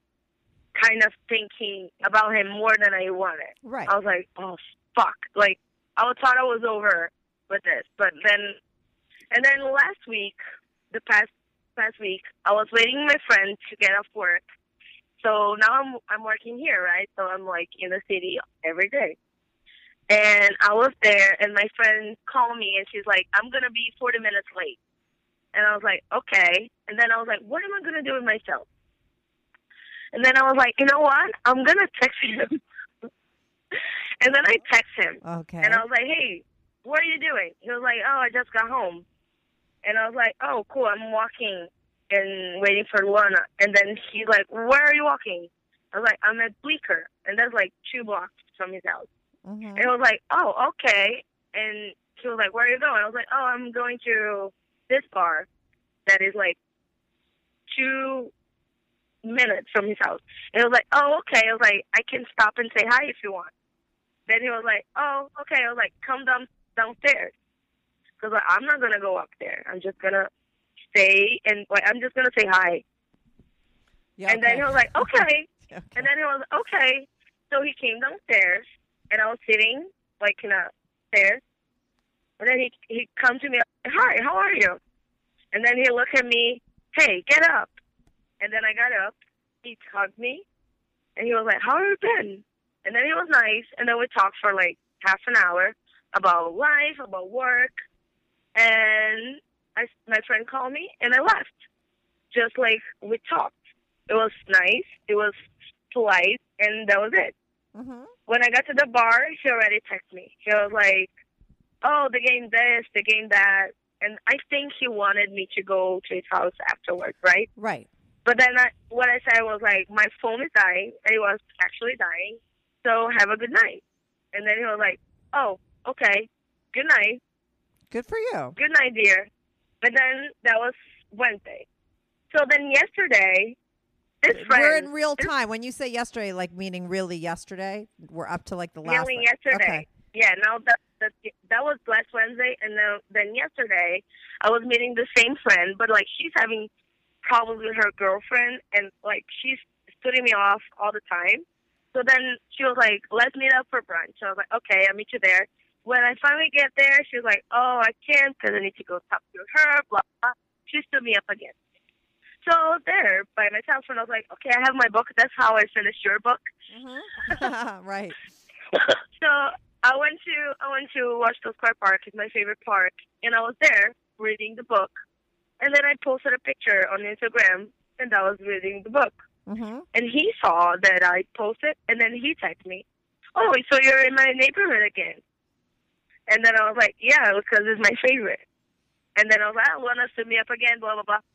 kind of thinking about him more than I wanted. Right. I was like, oh fuck! Like I thought I was over with this, but then, and then last week, the past past week, I was waiting my friend to get off work. So now I'm I'm working here, right? So I'm like in the city every day. And I was there, and my friend called me, and she's like, "I'm gonna be 40 minutes late." And I was like, "Okay." And then I was like, "What am I gonna do with myself?" And then I was like, "You know what? I'm gonna text him." *laughs* and then I text him, Okay. and I was like, "Hey, what are you doing?" He was like, "Oh, I just got home." And I was like, "Oh, cool. I'm walking and waiting for Luana." And then he's like, "Where are you walking?" I was like, "I'm at Bleecker," and that's like two blocks from his house. Mhm. And I was like, "Oh, okay." And he was like, "Where are you going?" I was like, "Oh, I'm going to this bar that is like two minutes from his house." And I was like, "Oh, okay." I was like, "I can stop and say hi if you want." Then he was like, "Oh, okay." I was like, "Come down downstairs," because like, I'm not gonna go up there. I'm just gonna stay and like I'm just gonna say hi. Yeah, And then he was like, *laughs* "Okay." *laughs* Okay. And then he was okay. So he came downstairs, and I was sitting like in a stairs. And then he he come to me, hi, how are you? And then he looked at me, hey, get up. And then I got up. He hugged me, and he was like, how have you been? And then he was nice, and then we talked for like half an hour about life, about work, and I my friend called me, and I left. Just like we talked. It was nice. It was polite, and that was it. Mm-hmm. When I got to the bar, he already texted me. He was like, "Oh, the game this, the game that," and I think he wanted me to go to his house afterwards, right? Right. But then I, what I said was like, "My phone is dying," and it was actually dying. So have a good night. And then he was like, "Oh, okay, good night." Good for you. good night, dear. But then that was Wednesday. So then yesterday, We're in real time. When you say yesterday, like meaning really yesterday, we're up to like the last. Yesterday. Okay. Yeah, now that, that that was last Wednesday, and then then yesterday I was meeting the same friend, but like she's having problems with her girlfriend, and like she's putting me off all the time. So then she was like, "Let's meet up for brunch." So I was like, "Okay, I'll meet you there." When I finally get there, she was like, "Oh, I can't because I need to go talk to her." Blah blah. She stood me up again. So there, by myself, and I was like, "Okay, I have my book. That's how I finished your book." Mm-hmm. *laughs* right. *laughs* So I went to I went to Washington Square Park. It's my favorite park, and I was there reading the book. And then I posted a picture on Instagram, and I was reading the book. Mm-hmm. And he saw that I posted, and then he texted me, "Oh, so you're in my neighborhood again?" And then I was like, "Yeah, because it's my favorite." And then I was like, "I want to sit me up again." Blah blah blah.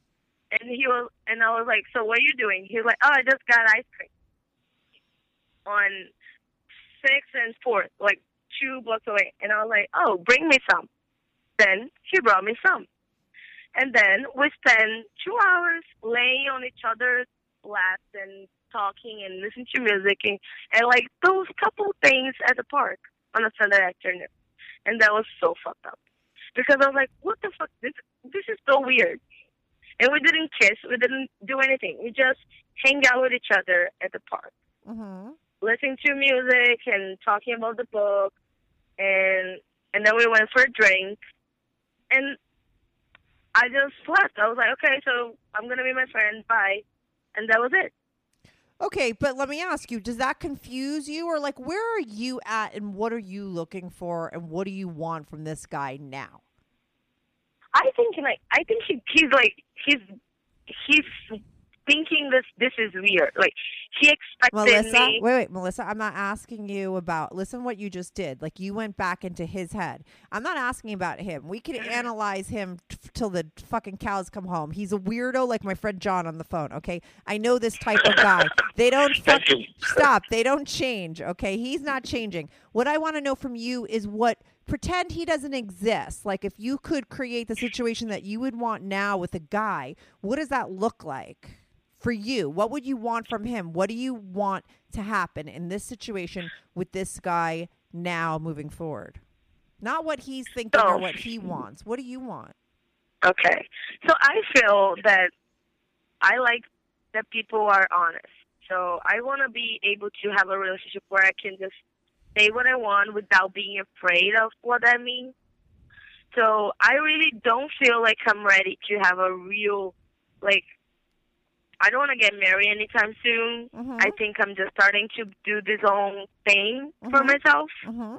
And he was, and I was like, "So what are you doing?" He was like, "Oh, I just got ice cream on Sixth and Fourth, like two blocks away." And I was like, "Oh, bring me some." Then he brought me some. And then we spent two hours laying on each other's laps and talking and listening to music and, and like those couple things at the park on a Sunday afternoon. And that was so fucked up. Because I was like, what the fuck? This, this is so weird. And we didn't kiss. We didn't do anything. We just hang out with each other at the park, Mm-hmm. listening to music and talking about the book. And and then we went for a drink. And I just left. I was like, okay, so I'm gonna be my friend. Bye. And that was it. Okay, but let me ask you: Does that confuse you, or like, where are you at, and what are you looking for, and what do you want from this guy now? I think like I think he, he's like he's he's thinking this this is weird. Like he expected Melissa, me. wait, wait, Melissa. I'm not asking you about. Listen, what you just did. Like you went back into his head. I'm not asking about him. We could mm-hmm. analyze him t- till the fucking cows come home. He's a weirdo, like my friend John on the phone. Okay, I know this type of guy. They don't fuck. *laughs* Thank you. Stop. They don't change. Okay, he's not changing. What I want to know from you is what. Pretend he doesn't exist. Like if you could create the situation that you would want now with a guy, what does that look like? for you what would you want from him what do you want to happen in this situation with this guy now moving forward not what he's thinking or Oh. what he wants what do you want Okay, so I feel that I like that people are honest. So I want to be able to have a relationship where I can just say what I want without being afraid of what that means. So I really don't feel like I'm ready to have a real, like, I don't want to get married anytime soon. Mhm. I think I'm just starting to do this own thing for Mhm. myself. mm-hmm.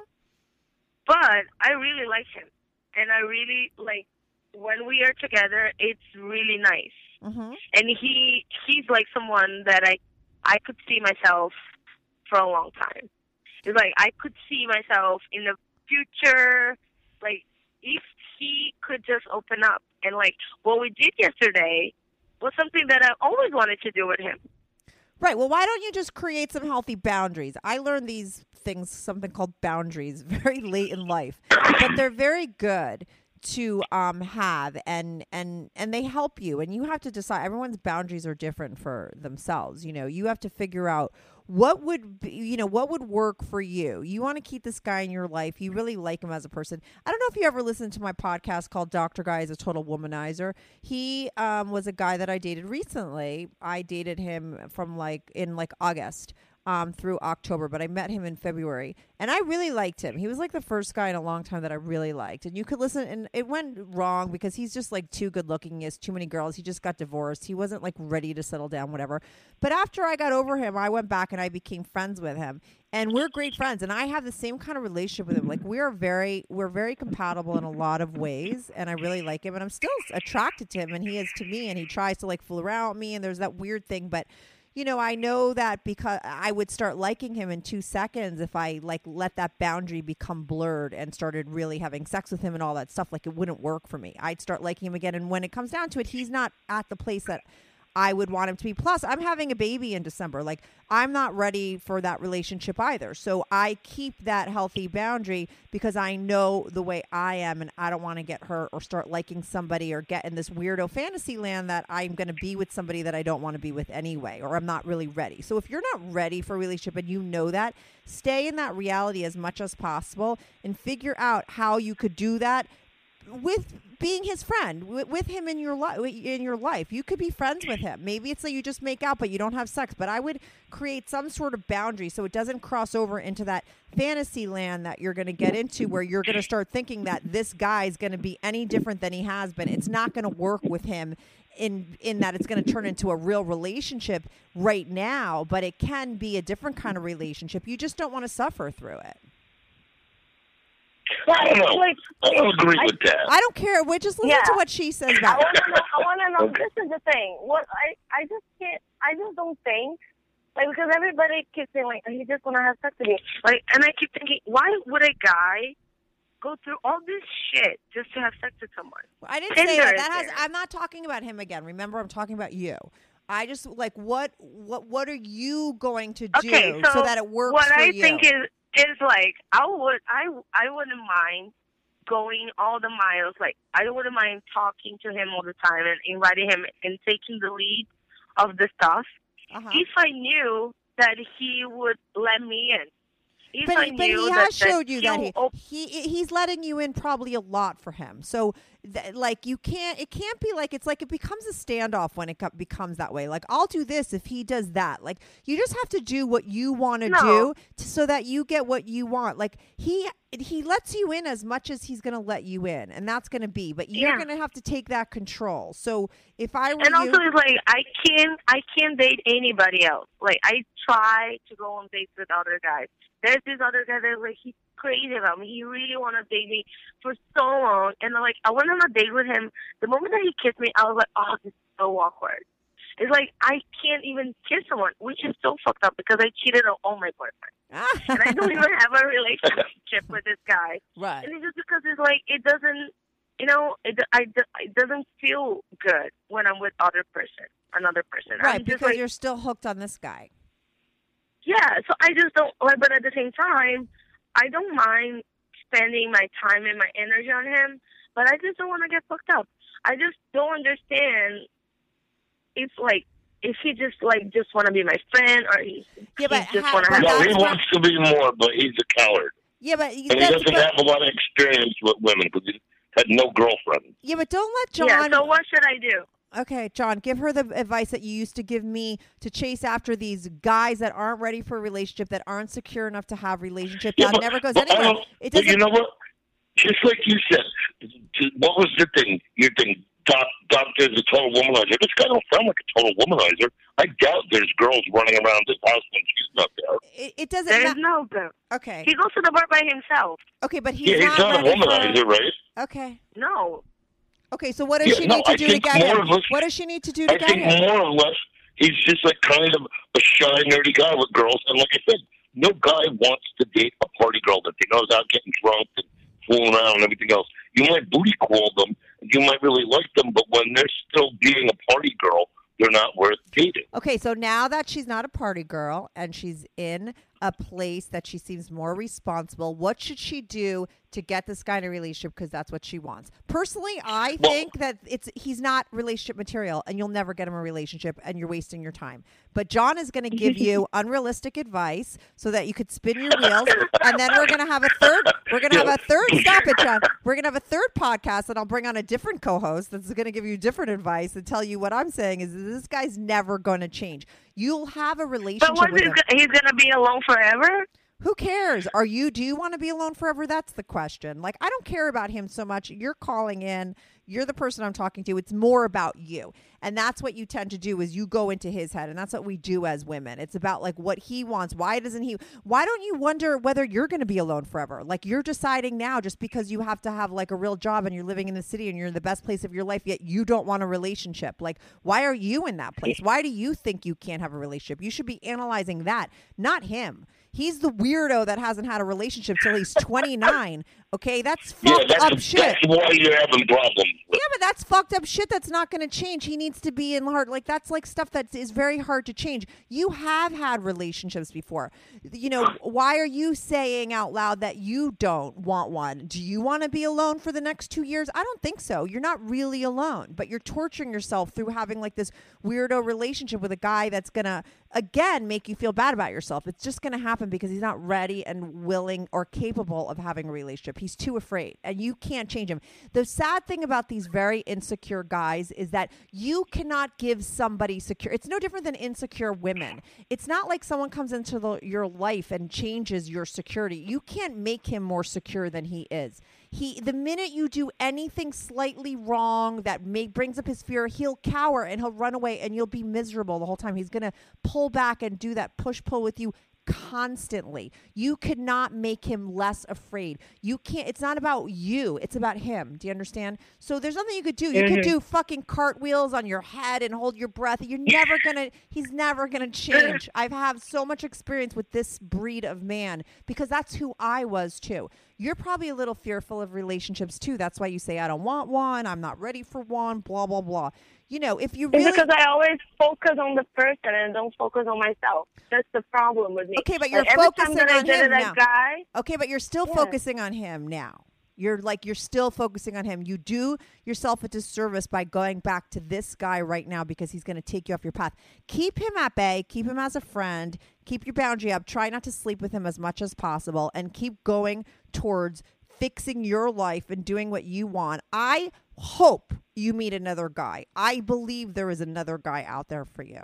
But I really like him. And I really, like, when we are together, it's really nice Mm-hmm. and he he's like someone that I I could see myself for a long time. Like I could see myself in the future, like if he could just open up and like what we did yesterday was something that I always wanted to do with him. right. Well why don't you just create some healthy boundaries? I learned these things something called boundaries *laughs* very late in life but they're very good to um have and and and they help you and you have to decide everyone's boundaries are different for themselves you know you have to figure out what would be, you know what would work for you. You want to keep this guy in your life you really like him as a person. I don't know if you ever listened to my podcast called dr guy is a total womanizer. He um was a guy that i dated recently. I dated him from like in like august um, through October, but I met him in February, and I really liked him. He was like the first guy in a long time that I really liked. And you could listen, and it went wrong because he's just like too good looking. He has too many girls. He just got divorced. He wasn't like ready to settle down, whatever. But after I got over him, I went back and I became friends with him, and we're great friends. And I have the same kind of relationship with him. Like we are very, we're very compatible in a lot of ways, and I really like him. And I'm still attracted to him, and he is to me. And he tries to like fool around me, and there's that weird thing, but you know, I know that because I would start liking him in two seconds if I like let that boundary become blurred and started really having sex with him and all that stuff. Like it wouldn't work for me. I'd start liking him again. And when it comes down to it, he's not at the place that I would want him to be. Plus, I'm having a baby in December. Like, I'm not ready for that relationship either. So I keep that healthy boundary because I know the way I am and I don't want to get hurt or start liking somebody or get in this weirdo fantasy land that I'm going to be with somebody that I don't want to be with anyway or I'm not really ready. So if you're not ready for a relationship and you know that, stay in that reality as much as possible and figure out how you could do that with being his friend with, with him in your life in your life. You could be friends with him. Maybe it's that you just make out but you don't have sex. But i would create some sort of boundary so it doesn't cross over into that fantasy land that you're going to get into where you're going to start thinking that this guy is going to be any different than he has been it's not going to work with him in in that it's going to turn into a real relationship right now but it can be a different kind of relationship. You just don't want to suffer through it I don't know. Like, I don't agree I- with that. I don't care. We just listen Yeah. to what she says I want to know. I want to know. Okay. This is the thing. What I I just can't. I just don't think like because everybody keeps saying like oh, he just want to have sex with me. Like, and I keep thinking, why would a guy go through all this shit just to have sex with someone? I didn't Tinder say that. is That has. I'm not talking about him again. Remember, I'm talking about you. I just like what what what are you going to do Okay, so, that it works What for I you? think is is like I would I I wouldn't mind going all the miles. Like I wouldn't mind talking to him all the time and inviting him and taking the lead of the stuff uh-huh. if I knew that he would let me in. If but, he- but he that, has showed you that he, he, he he's letting you in probably a lot for him. So th- like you can't it can't be like it's like it becomes a standoff when it co- becomes that way. Like I'll do this if he does that. Like you just have to do what you want to No. do so that you get what you want. Like he he lets you in as much as he's going to let you in and that's going to be but you're Yeah. going to have to take that control. So if I were and you also it's like I can't I can't date anybody else. Like I try to go on dates with other guys. There's this other guy that like he's crazy about me. He really wanna date me for so long and like I went on a date with him. The moment that he kissed me I was like, Oh, this is so awkward. It's like I can't even kiss someone, which is so fucked up because I cheated on all my boyfriends. *laughs* And I don't even have a relationship with this guy. right. And it's just because it's like it doesn't, you know, it I, it doesn't feel good when I'm with other person, another person. Right, I'm just because like, you're still hooked on this guy. yeah. So I just don't. Like, but at the same time, I don't mind spending my time and my energy on him. But I just don't want to get fucked up. I just don't understand if like if he just like just want to be my friend or he, Yeah, but he just want to have. No, he wants to be more, but he's a coward. Yeah, but And he doesn't but- have a lot of experience with women because he had no girlfriend. yeah, but don't let John yeah. So what should I do? Okay, John, give her the advice that you used to give me to chase after these guys that aren't ready for a relationship, that aren't secure enough to have relationship. Yeah, that but- never goes but I anywhere. don't- It doesn't. You know what? Just like you said, what was the thing? Your thing, doc, doctor's a total womanizer. This guy don't sound like a total womanizer. I doubt there's girls running around this house when she's not there. It, it doesn't. There's ma- no girl. okay, He goes to the bar by himself. okay, but he's yeah, he's not, not a ready womanizer, right? Okay, No. okay. So what does Yeah, she no, need to I do to get more him? of us- What does she need to do to I get think him? more or less he's just like kind of a shy, nerdy guy with girls. And like I said, no guy wants to date a party girl that they knows out getting drunk and fooling around and everything else. You might booty call them, you might really like them, but when they're still being a party girl, they're not worth dating. Okay, so now that she's not a party girl and she's in a place that she seems more responsible. What should she do to get this guy in a relationship because that's what she wants? Personally, I Well- think that it's he's not relationship material and you'll never get him a relationship and you're wasting your time. But John is going to give you *laughs* unrealistic advice so that you could spin your wheels and then we're going to have a third we're going to have a third stop it John. We're going to have a third podcast and I'll bring on a different co-host that's going to give you different advice and tell you what I'm saying is this guy's never going to change. You'll have a relationship But what with is him. he's gonna be alone forever? Who cares? Are you do you want to be alone forever? That's the question. Like I don't care about him so much. You're calling in. You're the person I'm talking to. It's more about you. And that's what you tend to do is you go into his head and that's what we do as women. It's about like what he wants. Why doesn't he why don't you wonder whether you're going to be alone forever? Like you're deciding now just because you have to have like a real job and you're living in the city and you're in the best place of your life yet you don't want a relationship. Like why are you in that place? Why do you think you can't have a relationship? You should be analyzing that, not him. He's the weirdo that hasn't had a relationship till he's *laughs* 29. Okay, that's Yeah, fucked that's, up shit. that's why you're having problems. Yeah, but that's fucked up shit that's not going to change. He needs to be in heart. Like, that's like stuff that is very hard to change. You have had relationships before. You know, why are you saying out loud that you don't want one? Do you want to be alone for the next two years? I don't think so. You're not really alone, but you're torturing yourself through having like this weirdo relationship with a guy that's going to, again, make you feel bad about yourself. It's just going to happen because he's not ready and willing or capable of having a relationship. He's too afraid, and you can't change him. The sad thing about these very insecure guys is that you cannot give somebody secure. It's no different than insecure women. It's not like someone comes into the, your life and changes your security. You can't make him more secure than he is. He the minute you do anything slightly wrong that may, brings up his fear, he'll cower and he'll run away and you'll be miserable the whole time. He's going to pull back and do that push pull with you constantly. You could not make him less afraid. You can't it's not about you, it's about him. Do you understand? So there's nothing you could do. You could mm-hmm. do fucking cartwheels on your head and hold your breath. You're never to he's never to change. *laughs* I've had so much experience with this breed of man because that's who I was too. You're probably a little fearful of relationships too. That's why you say I don't want one, I'm not ready for one, blah blah blah. You know, if you It's really because I always focus on the person and don't focus on myself. That's the problem with me. Okay, but you're Like, focusing on him that now. guy. Okay, but you're still Yeah. focusing on him now. You're like you're still focusing on him. You do yourself a disservice by going back to this guy right now because he's going to take you off your path. Keep him at bay, keep him as a friend, keep your boundary up. Try not to sleep with him as much as possible and keep going towards fixing your life and doing what you want. I hope you meet another guy. I believe there is another guy out there for you.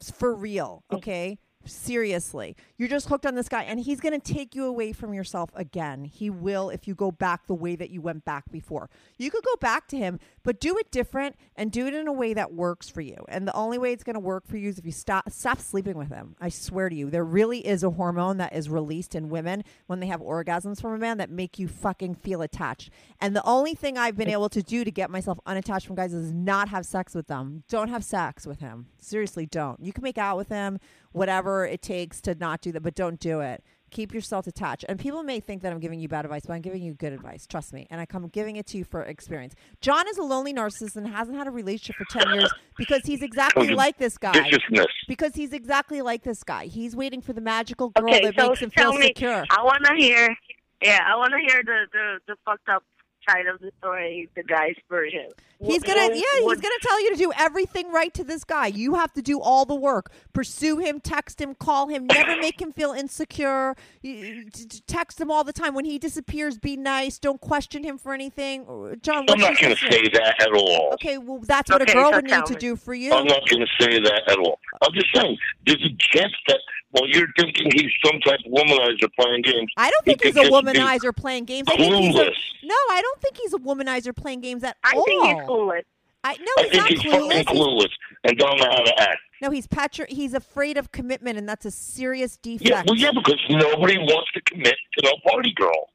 It's for real, okay? Seriously. You're just hooked on this guy and he's going to take you away from yourself again. He will if you go back the way that you went back before. You could go back to him, but do it different and do it in a way that works for you. And the only way it's going to work for you is if you stop stop sleeping with him. I swear to you, there really is a hormone that is released in women when they have orgasms from a man that make you fucking feel attached. And the only thing I've been able to do to get myself unattached from guys is not have sex with them. Don't have sex with him. Seriously, don't. You can make out with him, whatever it takes to not do that, but don't do it. Keep yourself attached. And people may think that I'm giving you bad advice, but I'm giving you good advice. Trust me. And I come giving it to you for experience. John is a lonely narcissist and hasn't had a relationship for 10 years because he's exactly like this guy. Viciousness. Because he's exactly like this guy. He's waiting for the magical girl Okay, that so makes him tell feel me. secure. I want to hear. Yeah, I want to hear the, the the fucked up side of the story, the guy's version. He's gonna, what- yeah, he's gonna tell you to do everything right to this guy. You have to do all the work. Pursue him, text him, call him. Never make him feel insecure. You- you- t- t- Text him all the time. When he disappears, be nice. Don't question him for anything. Uh, John, I'm not going to say that at all. Okay, well, that's what Okay, a girl so would need tell to do for you. I'm not going to say that at all. I'm just saying, there's a chance that, well, you're thinking he's some type of womanizer playing games. I don't think He he's a could just be womanizer playing games. I think he's a, no, I don't think he's a womanizer playing games at I all. think he's clueless. I, no, I he's think not he's clueless. fucking clueless and don't know how to act. no, he's petri- He's afraid of commitment, and that's a serious defect. Yeah, well, yeah, because nobody wants to commit to no party girl.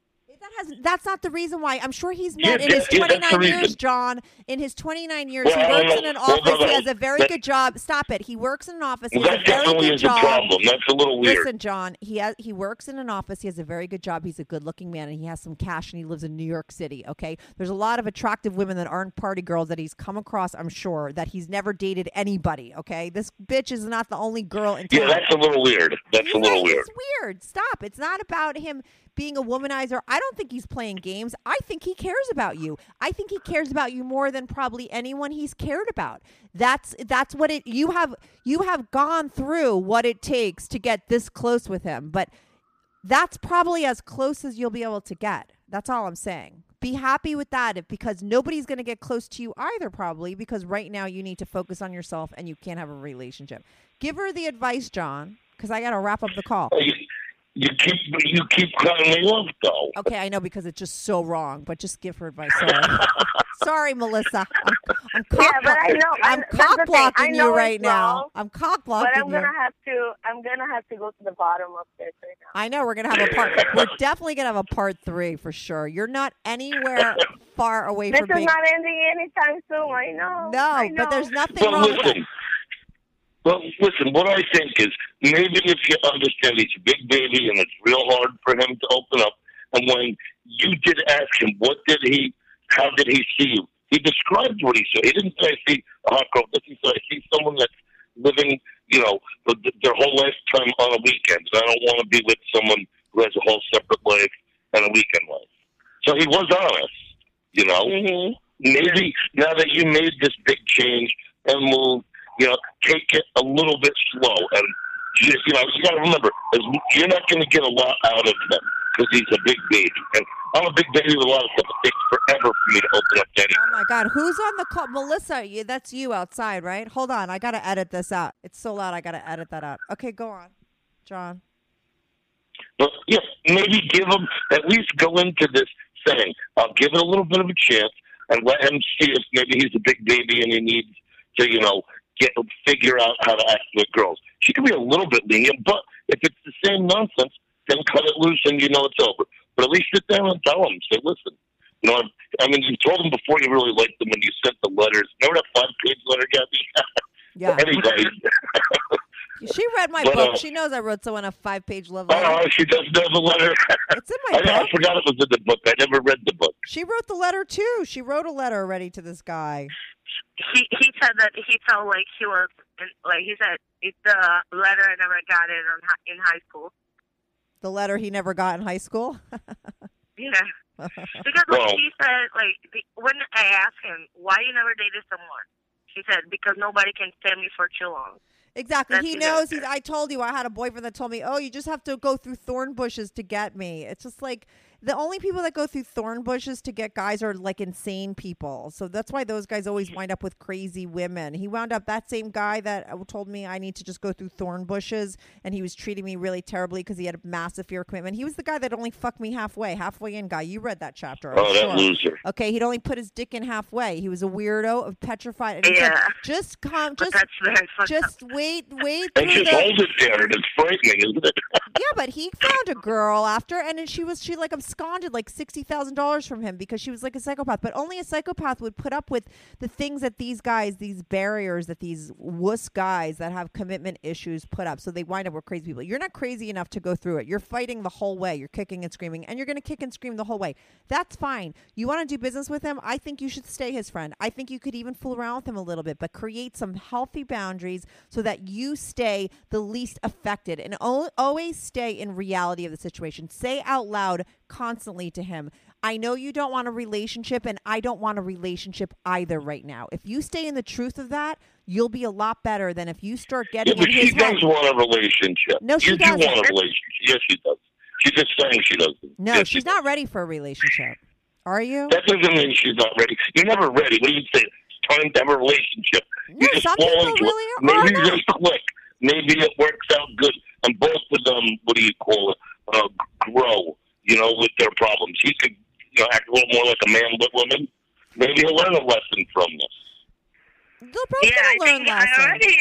That has that's not the reason why. I'm sure he's Yeah, met in his that- yeah, that's the 29 years. John. In his 29 years, Well, he works in an Well, office. He has a very That- good job. Stop it. He works in an office. He has that a very definitely good is job. a problem. That's a little weird. Listen, John, he has, he works in an office. He has a very good job. He's a good-looking man, and he has some cash, and he lives in New York City. Okay, there's a lot of attractive women that aren't party girls that he's come across. I'm sure that he's never dated anybody. Okay, this bitch is not the only girl in town. yeah, that's a little weird. That's a little weird. It's weird. Stop. It's not about him being a womanizer. I don't think he's playing games. I think he cares about you. I think he cares about you more than probably anyone he's cared about. That's that's what it you have you have gone through what it takes to get this close with him. But that's probably as close as you'll be able to get. That's all I'm saying. Be happy with that if, because nobody's going to get close to you either, probably, because right now you need to focus on yourself and you can't have a relationship. Give her the advice, John, because I got to wrap up the call. You, you keep you keep cutting me off though. Okay, I know because it's just so wrong, but just give her advice. Sorry, *laughs* Sorry Melissa. I'm, I'm Yeah, but I know- I- I'm that's the thing. cock blocking you right it's now. wrong, I'm cock blocking But I'm gonna have to. I'm gonna have to go to the bottom of this right now. I know we're gonna have a part. We're definitely gonna have a part three for sure. You're not anywhere *laughs* far away This from This is being. not ending anytime soon. I know. no, I but there's nothing Well, wrong with listen. that. Well, listen. What I think is maybe if you understand he's a big baby and it's real hard for him to open up, and when you did ask him, what did he? How did he see you? He described what he saw. He didn't say I see a hot girl. He said I see someone that's living, you know, their whole lifetime on a weekend. And I don't want to be with someone who has a whole separate life and a weekend life. So he was honest, you know. Mhm. maybe now that you made this big change and move, you know, take it a little bit slow. And just, you know, you got to remember, you're not going to get a lot out of him because he's a big baby. And I'm a big baby with a lot of stuff. It takes forever for me to open up to anything. Oh my God, who's on the call? Melissa, you, that's you outside, right? Hold on, I gotta edit this out. It's so loud, I gotta edit that out. Okay, go on, John. But yeah, maybe give him at least go into this saying, I'll give it a little bit of a chance and let him see if maybe he's a big baby and he needs to, you know, get figure out how to act with girls. She can be a little bit lenient, but if it's the same nonsense, then cut it loose and you know it's over. But at least sit down and tell him, say, listen, you know, I, I mean, you told him before you really liked them when you sent the letters. Remember that five page letter, Gabby? *laughs* Yeah, anyway, *laughs* she read my But, book. uh, She knows I wrote someone a five page love letter. oh, she does know the letter. *laughs* It's in my I, I forgot it was in the book. I never read the book. She wrote the letter too. She wrote a letter already to this guy. He he said that he felt like he was like he said it's the letter I never got hi- in high school. The letter he never got in high school. *laughs* Yeah. Because like she said, like the, when I asked him why you never dated someone, she said because nobody can stand me for too long. Exactly. That's he knows. He's, I told you I had a boyfriend that told me, "Oh, you just have to go through thorn bushes to get me." It's just like the only people that go through thorn bushes to get guys are like insane people. So that's why those guys always wind up with crazy women. He wound up that same guy that uh, told me I need to just go through thorn bushes, and he was treating me really terribly because he had a massive fear commitment. He was the guy that only fucked me halfway, halfway in guy. You read that chapter? I'm Oh, that sure. loser. Okay, he'd only put his dick in halfway. He was a weirdo, of petrified. And Yeah. just come, just that's very fucked up. just wait, wait And just the. hold it there, and it's frightening, isn't it? Yeah, but he found a girl after, and then she was she like absconded like sixty thousand dollars from him because she was like a psychopath. But only a psychopath would put up with the things that these guys, these barriers that these wuss guys that have commitment issues put up. So they wind up with crazy people. You're not crazy enough to go through it. You're fighting the whole way. You're kicking and screaming, and you're going to kick and scream the whole way. That's fine. You want to do business with him? I think you should stay his friend. I think you could even fool around with him a little bit, but create some healthy boundaries so that you stay the least affected and al- always stay in reality of the situation. Say out loud constantly to him, I know you don't want a relationship, and I don't want a relationship either right now. If you stay in the truth of that, you'll be a lot better than if you start Yeah, getting but in she his head. does want a relationship. No, she you doesn't. do want a relationship. Yes, she does. She's just saying she doesn't. No, Yes, she she's does. not ready for a relationship. Are you? That doesn't mean she's not ready. You're never ready. What do you say? It's time to have a relationship. No, you just fall into really it. Maybe you just click. Maybe it works out good, and both of them. What do you call it? Uh, grow. You know, with their problems. He could, you know, act a little more like a man with women. Maybe he'll learn a lesson from this. They're both yeah, I gonna learn think I already,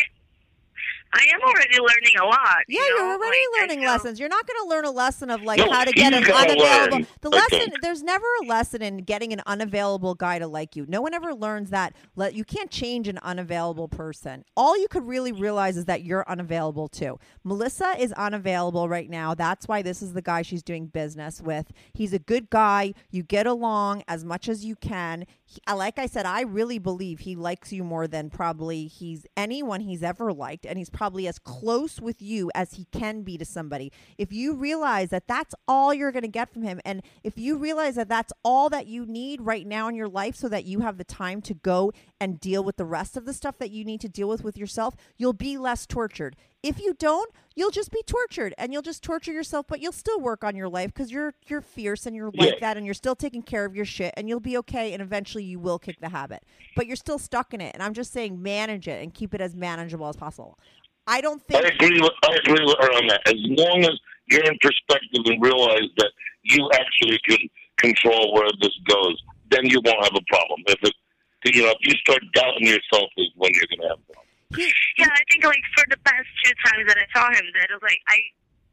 I am already learning a lot. Yeah, you you're know? already Like, learning lessons. You're not going to learn a lesson of like No, how to get he's an gotta unavailable. learn, the lesson think. there's never a lesson in getting an unavailable guy to like you. No one ever learns that. Let you can't change an unavailable person. All you could really realize is that you're unavailable too. Melissa is unavailable right now. That's why this is the guy she's doing business with. He's a good guy. You get along as much as you can. He, uh, like I said, I really believe he likes you more than probably he's anyone he's ever liked, and he's probably as close with you as he can be to somebody. If you realize that that's all you're going to get from him, and if you realize that that's all that you need right now in your life, so that you have the time to go and deal with the rest of the stuff that you need to deal with with yourself, you'll be less tortured. If you don't, you'll just be tortured and you'll just torture yourself, but you'll still work on your life because you're you're fierce and you're like Yeah. that and you're still taking care of your shit and you'll be okay and eventually you will kick the habit. But you're still stuck in it. And I'm just saying manage it and keep it as manageable as possible. I don't I think agree with I agree with her on that. As long as you're in perspective and realize that you actually can control where this goes, then you won't have a problem. If it, you know, if you start doubting yourself, is when you're going to have a problem. He, Yeah, I think like for the past two times that I saw him, that it was like I,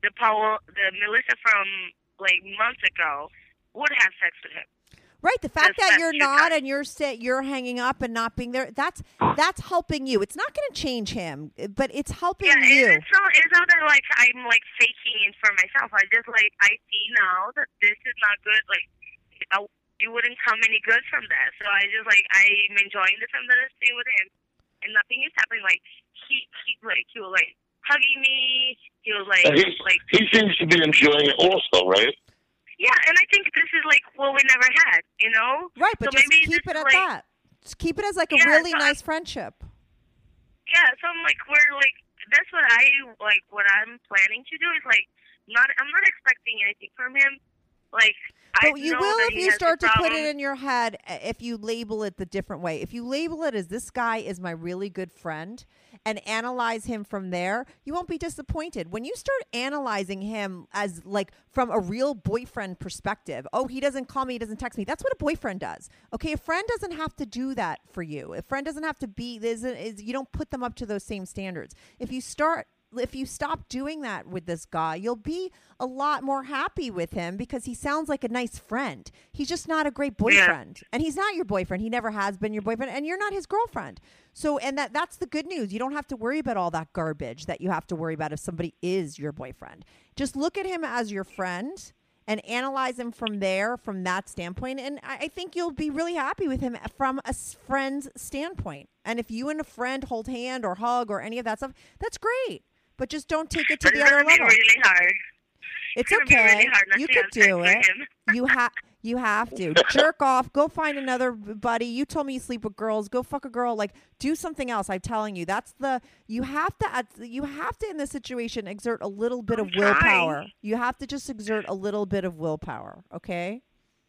the Paul, the Melissa from like months ago would have sex with him. Right, the fact That's- that you're not and you're sit, you're hanging up and not being there. That's that's helping you. It's not going to change him, but it's helping Yeah, you. it's not it's not that like I'm like faking it for myself. I just like I see now that this is not good. Like I, it wouldn't come any good from that. So I just like I'm enjoying the time that I stay with him, and nothing is happening. Like he he like he was like hugging me. He was like And he, like he seems to be enjoying it also, right? yeah, and I think this is like what we never had. You know. right, but so just maybe keep this it is, at like, that. Just keep it as like a Yeah, really so I- nice friendship. Yeah, so I'm like, we're like, that's what I like. What I'm planning to do is like, not. I'm not expecting anything from him. Like, I But you will if you start to put it in your head uh, if you label it the different way. If you label it as this guy is my really good friend and analyze him from there, you won't be disappointed. When you start analyzing him as like from a real boyfriend perspective, oh, he doesn't call me, he doesn't text me. That's what a boyfriend does. Okay, a friend doesn't have to do that for you. A friend doesn't have to be is is you don't put them up to those same standards. If you start if you stop doing that with this guy, you'll be a lot more happy with him because he sounds like a nice friend. He's just not a great boyfriend. And he's not your boyfriend. He never has been your boyfriend and you're not his girlfriend. So and that that's the good news. You don't have to worry about all that garbage that you have to worry about if somebody is your boyfriend. Just look at him as your friend and analyze him from there, from that standpoint. And I I think you'll be really happy with him from a friend's standpoint. And if you and a friend hold hand or hug or any of that stuff, that's great. But just don't take it to But the other level. really hard. It's okay. really hard you can do it. *laughs* You have you have to jerk off. Go find another buddy. You told me you sleep with girls. Go fuck a girl. Like do something else. I'm telling you. That's the you have to you have to in this situation exert a little bit of I'm trying. willpower. You have to just exert a little bit of willpower. Okay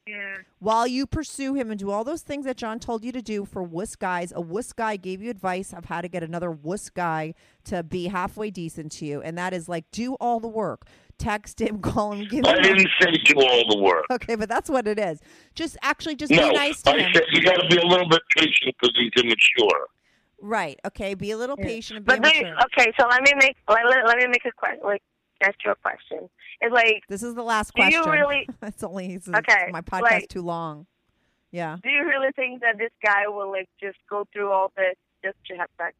Yeah. while you pursue him and do all those things that John told you to do for wuss guys, a wuss guy gave you advice of how to get another wuss guy to be halfway decent to you, and that is like do all the work. Text him, *laughs* call him, give him. I him. didn't say do all the work. Okay, but that's what it is. Just actually, just No, be nice to I him. said you got to be a little bit patient because he's immature. right? Okay, be a little patient and be But then, okay, so let me make let, let, let me make a question. Like, ask you a question. It's like, This is the last do you question. really- *laughs* it's only it's, Okay, my podcast like- too long. Yeah. do you really think that this guy will like just go through all this just to have sex?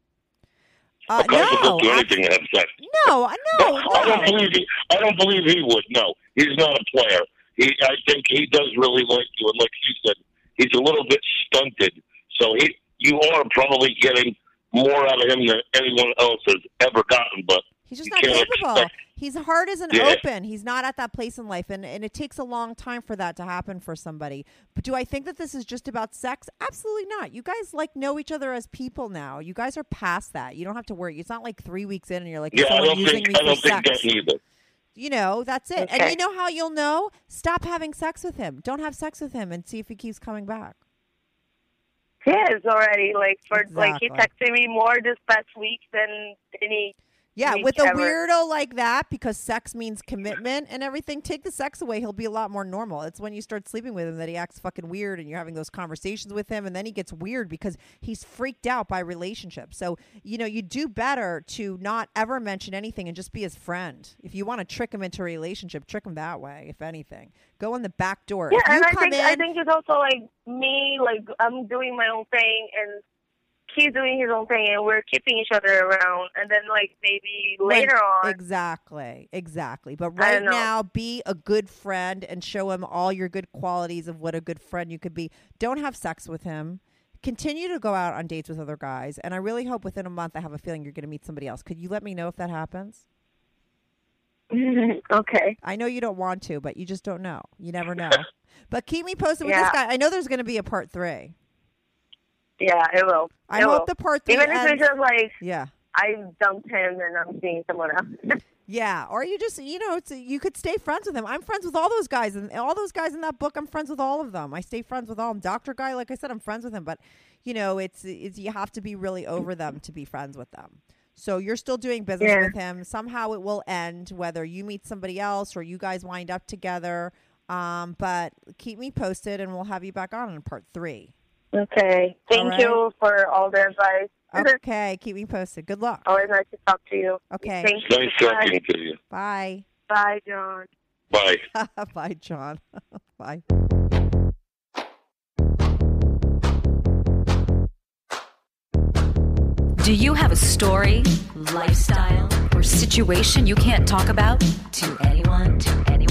Uh, A guy could no, do I- anything and have sex. no, no, I don't believe he. I don't believe he would. No, he's not a player. He. I think he does really like you, and like you said, he's a little bit stunted. So he. You are probably getting more out of him than anyone else has ever gotten. But He's just You not capable. expect- His heart isn't Yeah. open. He's not at that place in life, and, and it takes a long time for that to happen for somebody. But do I think that this is just about sex? Absolutely not. You guys like know each other as people now. You guys are past that. You don't have to worry. It's not like three weeks in and you're like, yeah, I don't using think. me I don't think sex? that either. You know, that's it. And you know how you'll know? Stop having sex with him. Don't have sex with him and see if he keeps coming back. Yes, already. Like for like he Exactly. texted me more this past week than any. Yeah, with a ever. weirdo like that, because sex means commitment and everything, take the sex away. He'll be a lot more normal. It's when you start sleeping with him that he acts fucking weird and you're having those conversations with him, and then he gets weird because he's freaked out by relationships. So, you know, you do better to not ever mention anything and just be his friend. If you want to trick him into a relationship, trick him that way, if anything. Go in the back door. Yeah, and I think in, I think it's also like me, like I'm doing my own thing and he's doing his own thing, and we're keeping each other around. And then like maybe When- later on, Exactly, exactly. But right now, be a good friend and show him all your good qualities of what a good friend you could be. Don't have sex with him. Continue to go out on dates with other guys. And I really hope within a month, I have a feeling you're going to meet somebody else. Could you let me know if that happens? *laughs* okay, I know you don't want to, but you just don't know. You never know. *laughs* but keep me posted with this guy. I know there's going to be a part three. Yeah, it will. I It hope will. the part three even if ends- it's just like yeah. I dumped him and I'm seeing someone else. *laughs* Yeah, or you just you know it's, you could stay friends with him. I'm friends with all those guys, and all those guys in that book. I'm friends with all of them. I stay friends with all them. Doctor guy, like I said, I'm friends with him. But you know, it's it's you have to be really over them to be friends with them. So you're still doing business Yeah. with him. Somehow it will end, whether you meet somebody else or you guys wind up together. Um, but keep me posted, and we'll have you back on in part three. Okay, thank right. you for all the advice. *laughs* Okay, keep me posted. Good luck. Always nice to talk to you. Okay. Thank you. Nice talking to you. Bye. Bye, John. Bye. *laughs* Bye, John. *laughs* Bye. Do you have a story, lifestyle, or situation you can't talk about to anyone, to